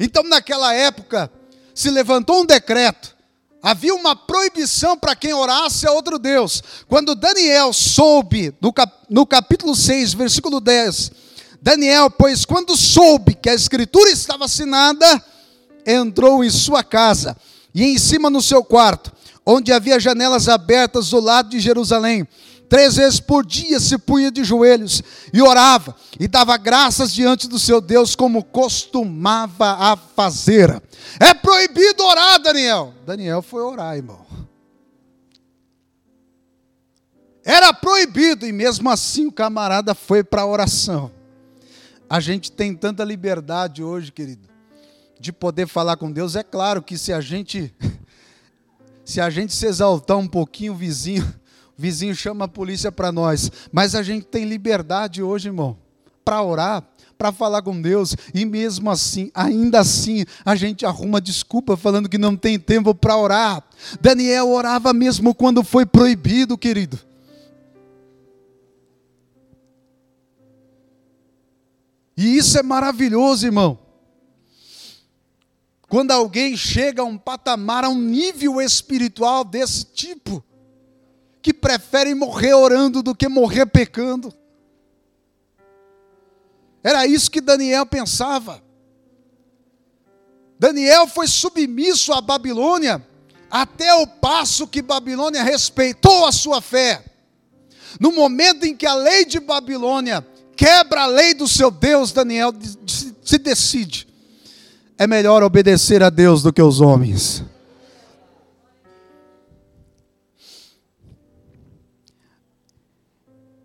Então, naquela época, se levantou um decreto, havia uma proibição para quem orasse a outro Deus. Quando Daniel soube, no, cap, no capítulo 6, versículo 10, Daniel, pois quando soube que a escritura estava assinada, entrou em sua casa e em cima no seu quarto, onde havia janelas abertas do lado de Jerusalém. Três vezes por dia se punha de joelhos e orava e dava graças diante do seu Deus, como costumava a fazer. É proibido orar, Daniel. Daniel foi orar, irmão. Era proibido e mesmo assim o camarada foi para a oração. A gente tem tanta liberdade hoje, querido, de poder falar com Deus. É claro que se a gente se a gente se exaltar um pouquinho, o vizinho, o vizinho chama a polícia para nós. Mas a gente tem liberdade hoje, irmão, para orar, para falar com Deus, e mesmo assim, ainda assim, a gente arruma desculpa falando que não tem tempo para orar. Daniel orava mesmo quando foi proibido, querido. E isso é maravilhoso, irmão. Quando alguém chega a um patamar, a um nível espiritual desse tipo, que prefere morrer orando do que morrer pecando. Era isso que Daniel pensava. Daniel foi submisso à Babilônia até o passo que Babilônia respeitou a sua fé. No momento em que a lei de Babilônia quebra a lei do seu Deus, Daniel se decide. É melhor obedecer a Deus do que os homens.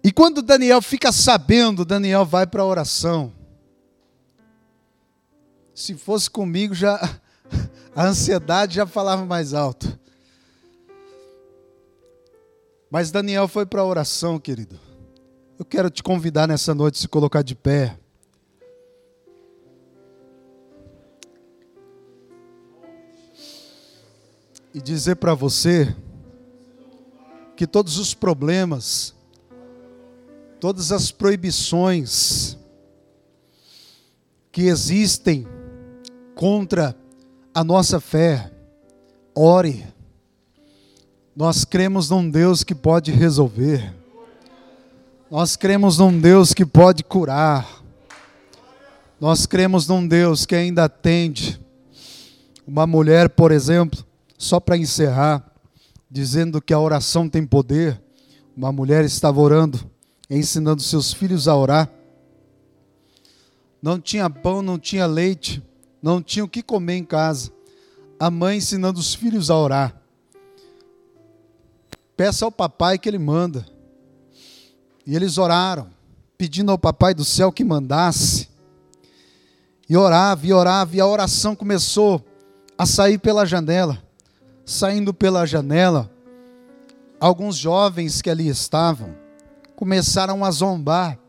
E quando Daniel fica sabendo, Daniel vai para a oração. Se fosse comigo, já a ansiedade já falava mais alto. Mas Daniel foi para a oração, querido. Eu quero te convidar nessa noite a se colocar de pé. E dizer para você que todos os problemas, todas as proibições que existem contra a nossa fé, ore. Nós cremos num Deus que pode resolver. Nós cremos num Deus que pode curar. Nós cremos num Deus que ainda atende. Uma mulher, por exemplo, só para encerrar, dizendo que a oração tem poder. Uma mulher estava orando, ensinando seus filhos a orar. Não tinha pão, não tinha leite, não tinha o que comer em casa. A mãe ensinando os filhos a orar. Peça ao papai que ele manda. E eles oraram, pedindo ao Papai do céu que mandasse. E orava, e orava, e a oração começou a sair pela janela. Saindo pela janela, alguns jovens que ali estavam começaram a zombar.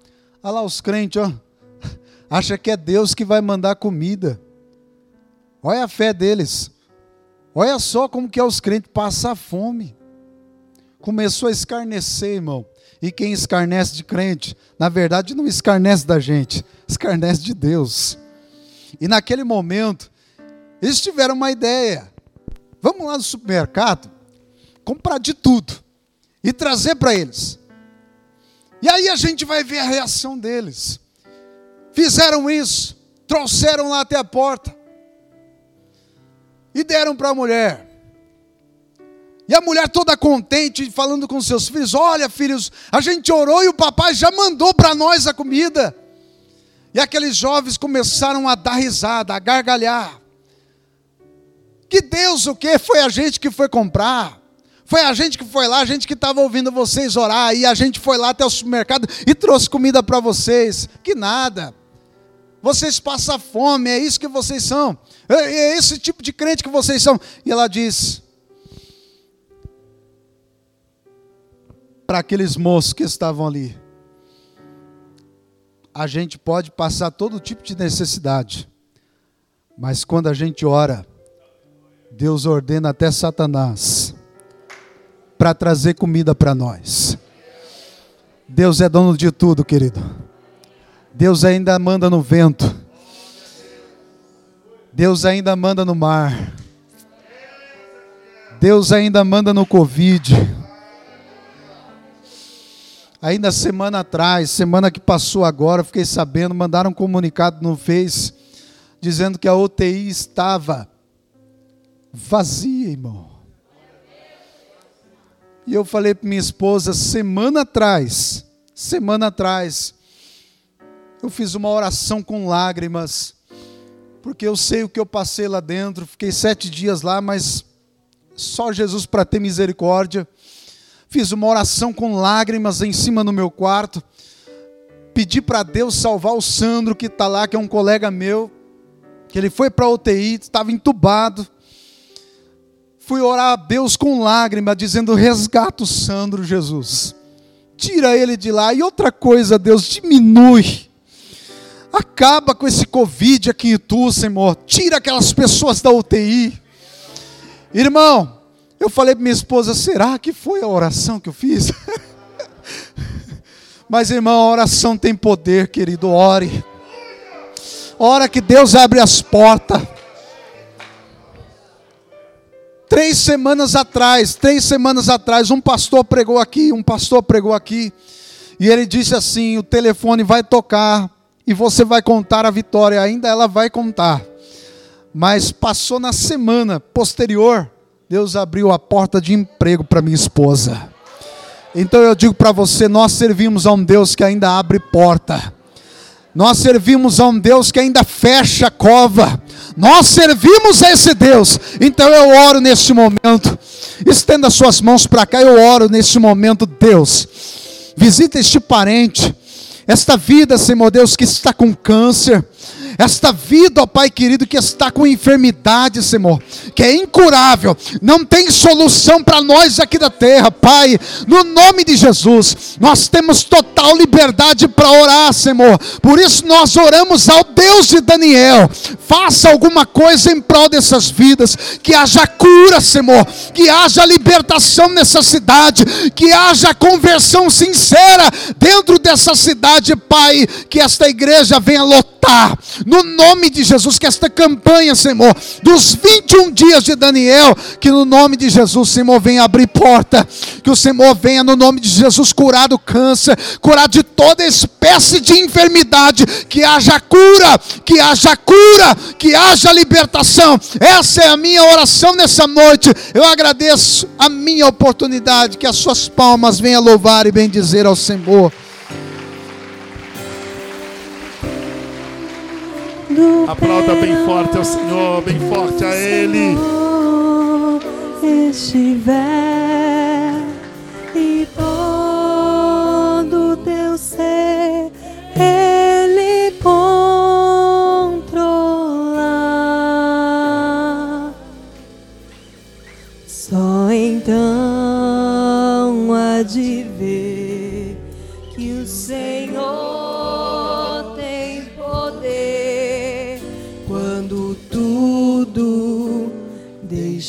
Olha lá os crentes, ó. Acha que é Deus que vai mandar comida. Olha a fé deles. Olha só como que é os crentes passar fome. Começou a escarnecer, irmão. E quem escarnece de crente, na verdade não escarnece da gente, escarnece de Deus. E naquele momento, eles tiveram uma ideia. Vamos lá no supermercado, comprar de tudo e trazer para eles. E aí a gente vai ver a reação deles. Fizeram isso, trouxeram lá até a porta e deram para a mulher. E a mulher toda contente, falando com seus filhos: Olha, filhos, a gente orou e o papai já mandou para nós a comida. E aqueles jovens começaram a dar risada, a gargalhar. Que Deus o quê? Foi a gente que foi comprar. Foi a gente que foi lá, a gente que estava ouvindo vocês orar, e a gente foi lá até o supermercado e trouxe comida para vocês. Que nada. Vocês passam fome, é isso que vocês são. É, é esse tipo de crente que vocês são. E ela diz: para aqueles moços que estavam ali, a gente pode passar todo tipo de necessidade, mas quando a gente ora, Deus ordena até Satanás para trazer comida para nós. Deus é dono de tudo, querido. Deus ainda manda no vento. Deus ainda manda no mar. Deus ainda manda no Covid. Ainda semana atrás, semana que passou agora, fiquei sabendo, mandaram um comunicado no Face dizendo que a UTI estava vazia, irmão. E eu falei para minha esposa semana atrás, semana atrás, eu fiz uma oração com lágrimas, porque eu sei o que eu passei lá dentro. Fiquei sete dias lá, mas só Jesus para ter misericórdia. Fiz uma oração com lágrimas em cima no meu quarto. Pedi para Deus salvar o Sandro, que está lá, que é um colega meu, que ele foi para a UTI, estava entubado fui orar a Deus com lágrima, dizendo: resgata o Sandro, Jesus. Tira ele de lá. E outra coisa, Deus, diminui. Acaba com esse Covid aqui em Itu, Senhor. Tira aquelas pessoas da UTI. Irmão, eu falei para minha esposa: será que foi a oração que eu fiz? Mas, irmão, a oração tem poder, querido. Ore. Ora que Deus abre as portas. Três semanas atrás, três semanas atrás, um pastor pregou aqui, um pastor pregou aqui, e ele disse assim: o telefone vai tocar e você vai contar a vitória. Ainda ela vai contar. Mas passou na semana posterior, Deus abriu a porta de emprego para minha esposa. Então eu digo para você: nós servimos a um Deus que ainda abre porta. Nós servimos a um Deus que ainda fecha a cova. Nós servimos a esse Deus. Então eu oro neste momento. Estenda suas mãos para cá. Eu oro neste momento, Deus. Visita este parente, esta vida, Senhor Deus, que está com câncer esta vida, ó Pai querido, que está com enfermidade, Senhor, que é incurável, não tem solução para nós aqui da terra, Pai, no nome de Jesus, nós temos total liberdade para orar, Senhor, por isso nós oramos ao Deus de Daniel, faça alguma coisa em prol dessas vidas, que haja cura, Senhor, que haja libertação nessa cidade, que haja conversão sincera dentro dessa cidade, Pai, que esta igreja venha lotar no nome de Jesus, que esta campanha, Senhor, dos 21 dias de Daniel, que no nome de Jesus, Senhor, venha abrir porta, que o Senhor venha no nome de Jesus curar do câncer, curar de toda espécie de enfermidade, que haja cura, que haja cura, que haja libertação. Essa é a minha oração nessa noite. Eu agradeço a minha oportunidade, que as suas palmas venham louvar e bendizer ao Senhor. Aplauda bem forte ao Senhor, bem forte a Ele. Estiver e todo teu ser Ele controlar. Só então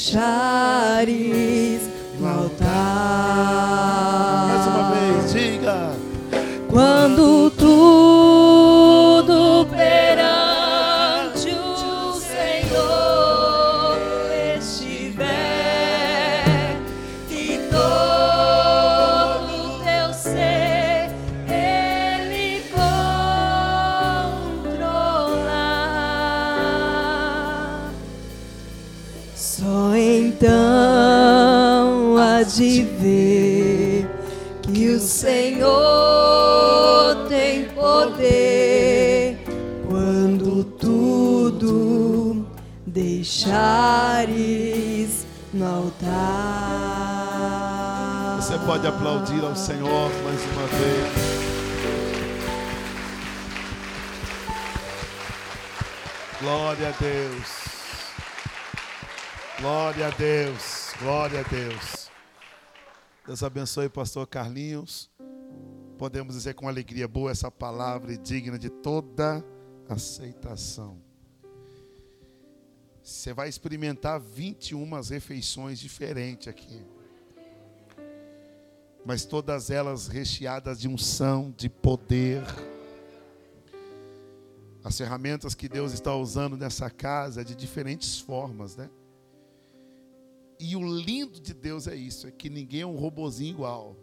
deixares no altar. Mais uma vez, diga. Quando deixares no altar. Você pode aplaudir ao Senhor mais uma vez. Glória a Deus. Glória a Deus. Glória a Deus. Deus abençoe, pastor Carlinhos. Podemos dizer com alegria boa essa palavra e digna de toda aceitação. Você vai experimentar 21 refeições diferentes aqui. Mas todas elas recheadas de unção, de poder. As ferramentas que Deus está usando nessa casa é de diferentes formas, né? E o lindo de Deus é isso, é que ninguém é um robozinho igual.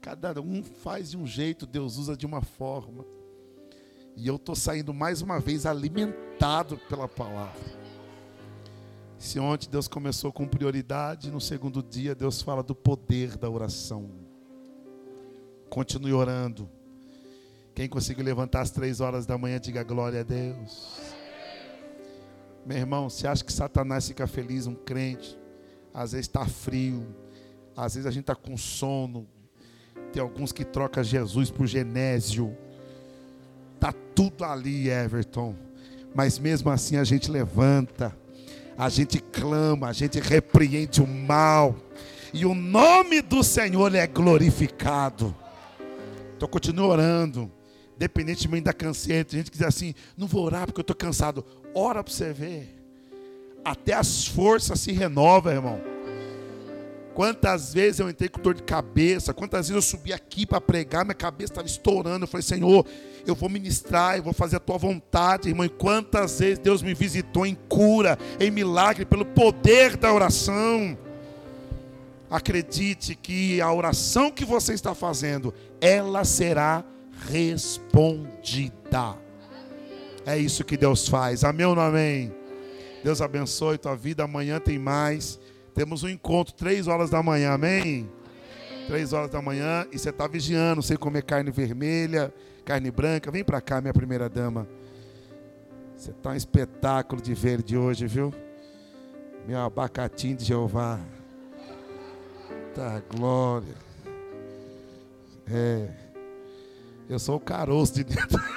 Cada um faz de um jeito, Deus usa de uma forma. E eu estou saindo mais uma vez alimentado pela palavra. Se ontem Deus começou com prioridade, no segundo dia Deus fala do poder da oração. Continue orando. Quem conseguiu levantar às três horas da manhã, diga glória a Deus. Meu irmão, você acha que Satanás fica feliz, um crente? Às vezes está frio, às vezes a gente está com sono. Tem alguns que trocam Jesus por Genésio. Está tudo ali, Everton. Mas mesmo assim a gente levanta, a gente clama, a gente repreende o mal. E o nome do Senhor é glorificado. Então continue orando. Independentemente da canseira, tem gente que diz assim: não vou orar porque eu estou cansado. Ora para você ver. Até as forças se renovam, irmão. Quantas vezes eu entrei com dor de cabeça, quantas vezes eu subi aqui para pregar, minha cabeça estava estourando. Eu falei, Senhor, eu vou ministrar, eu vou fazer a tua vontade, irmão. E quantas vezes Deus me visitou em cura, em milagre, pelo poder da oração. Acredite que a oração que você está fazendo, ela será respondida. É isso que Deus faz. Amém ou não amém? Deus abençoe tua vida. Amanhã tem mais. Temos um encontro, três horas da manhã, amém? Três horas da manhã e você está vigiando, sem comer carne vermelha, carne branca. Vem para cá, minha primeira dama. Você está um espetáculo de verde hoje, viu? Meu abacatinho de Jeová. Tá, glória. É. Eu sou o caroço de dentro.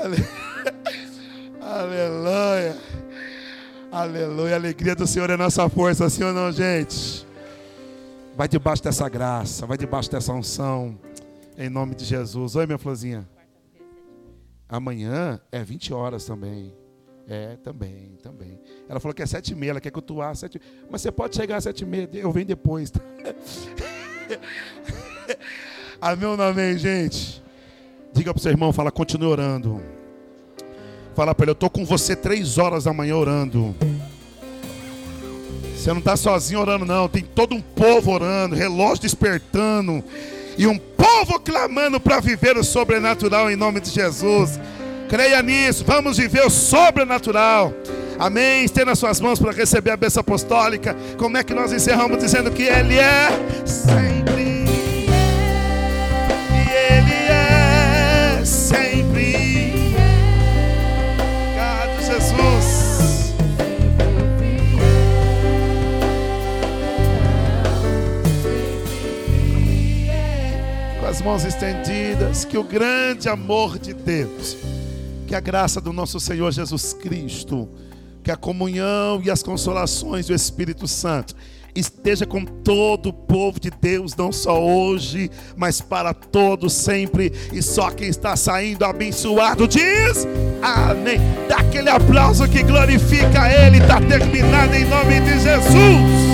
Aleluia. Aleluia. A alegria do Senhor é nossa força, sim ou não, gente? Vai debaixo dessa graça, vai debaixo dessa unção. Em nome de Jesus. Oi, minha florzinha. Amanhã é 20 horas também. É, também, também. Ela falou que é sete e meia, ela quer que eu atuar sete Mas você pode chegar às sete e meia, eu venho depois. Tá? Amém ou não amém, gente? Diga para o seu irmão, fala, continue orando. Fala para ele, eu estou com você três horas da manhã orando. Você não está sozinho orando, não. Tem todo um povo orando, relógio despertando. E um povo clamando para viver o sobrenatural em nome de Jesus. Creia nisso, vamos viver o sobrenatural. Amém. Estenda suas mãos para receber a bênção apostólica. Como é que nós encerramos dizendo que Ele é sempre. Mãos estendidas, que o grande amor de Deus, que a graça do nosso Senhor Jesus Cristo, que a comunhão e as consolações do Espírito Santo esteja com todo o povo de Deus, não só hoje, mas para todos sempre. E só quem está saindo abençoado diz amém. Dá aquele aplauso que glorifica Ele. Está terminado em nome de Jesus.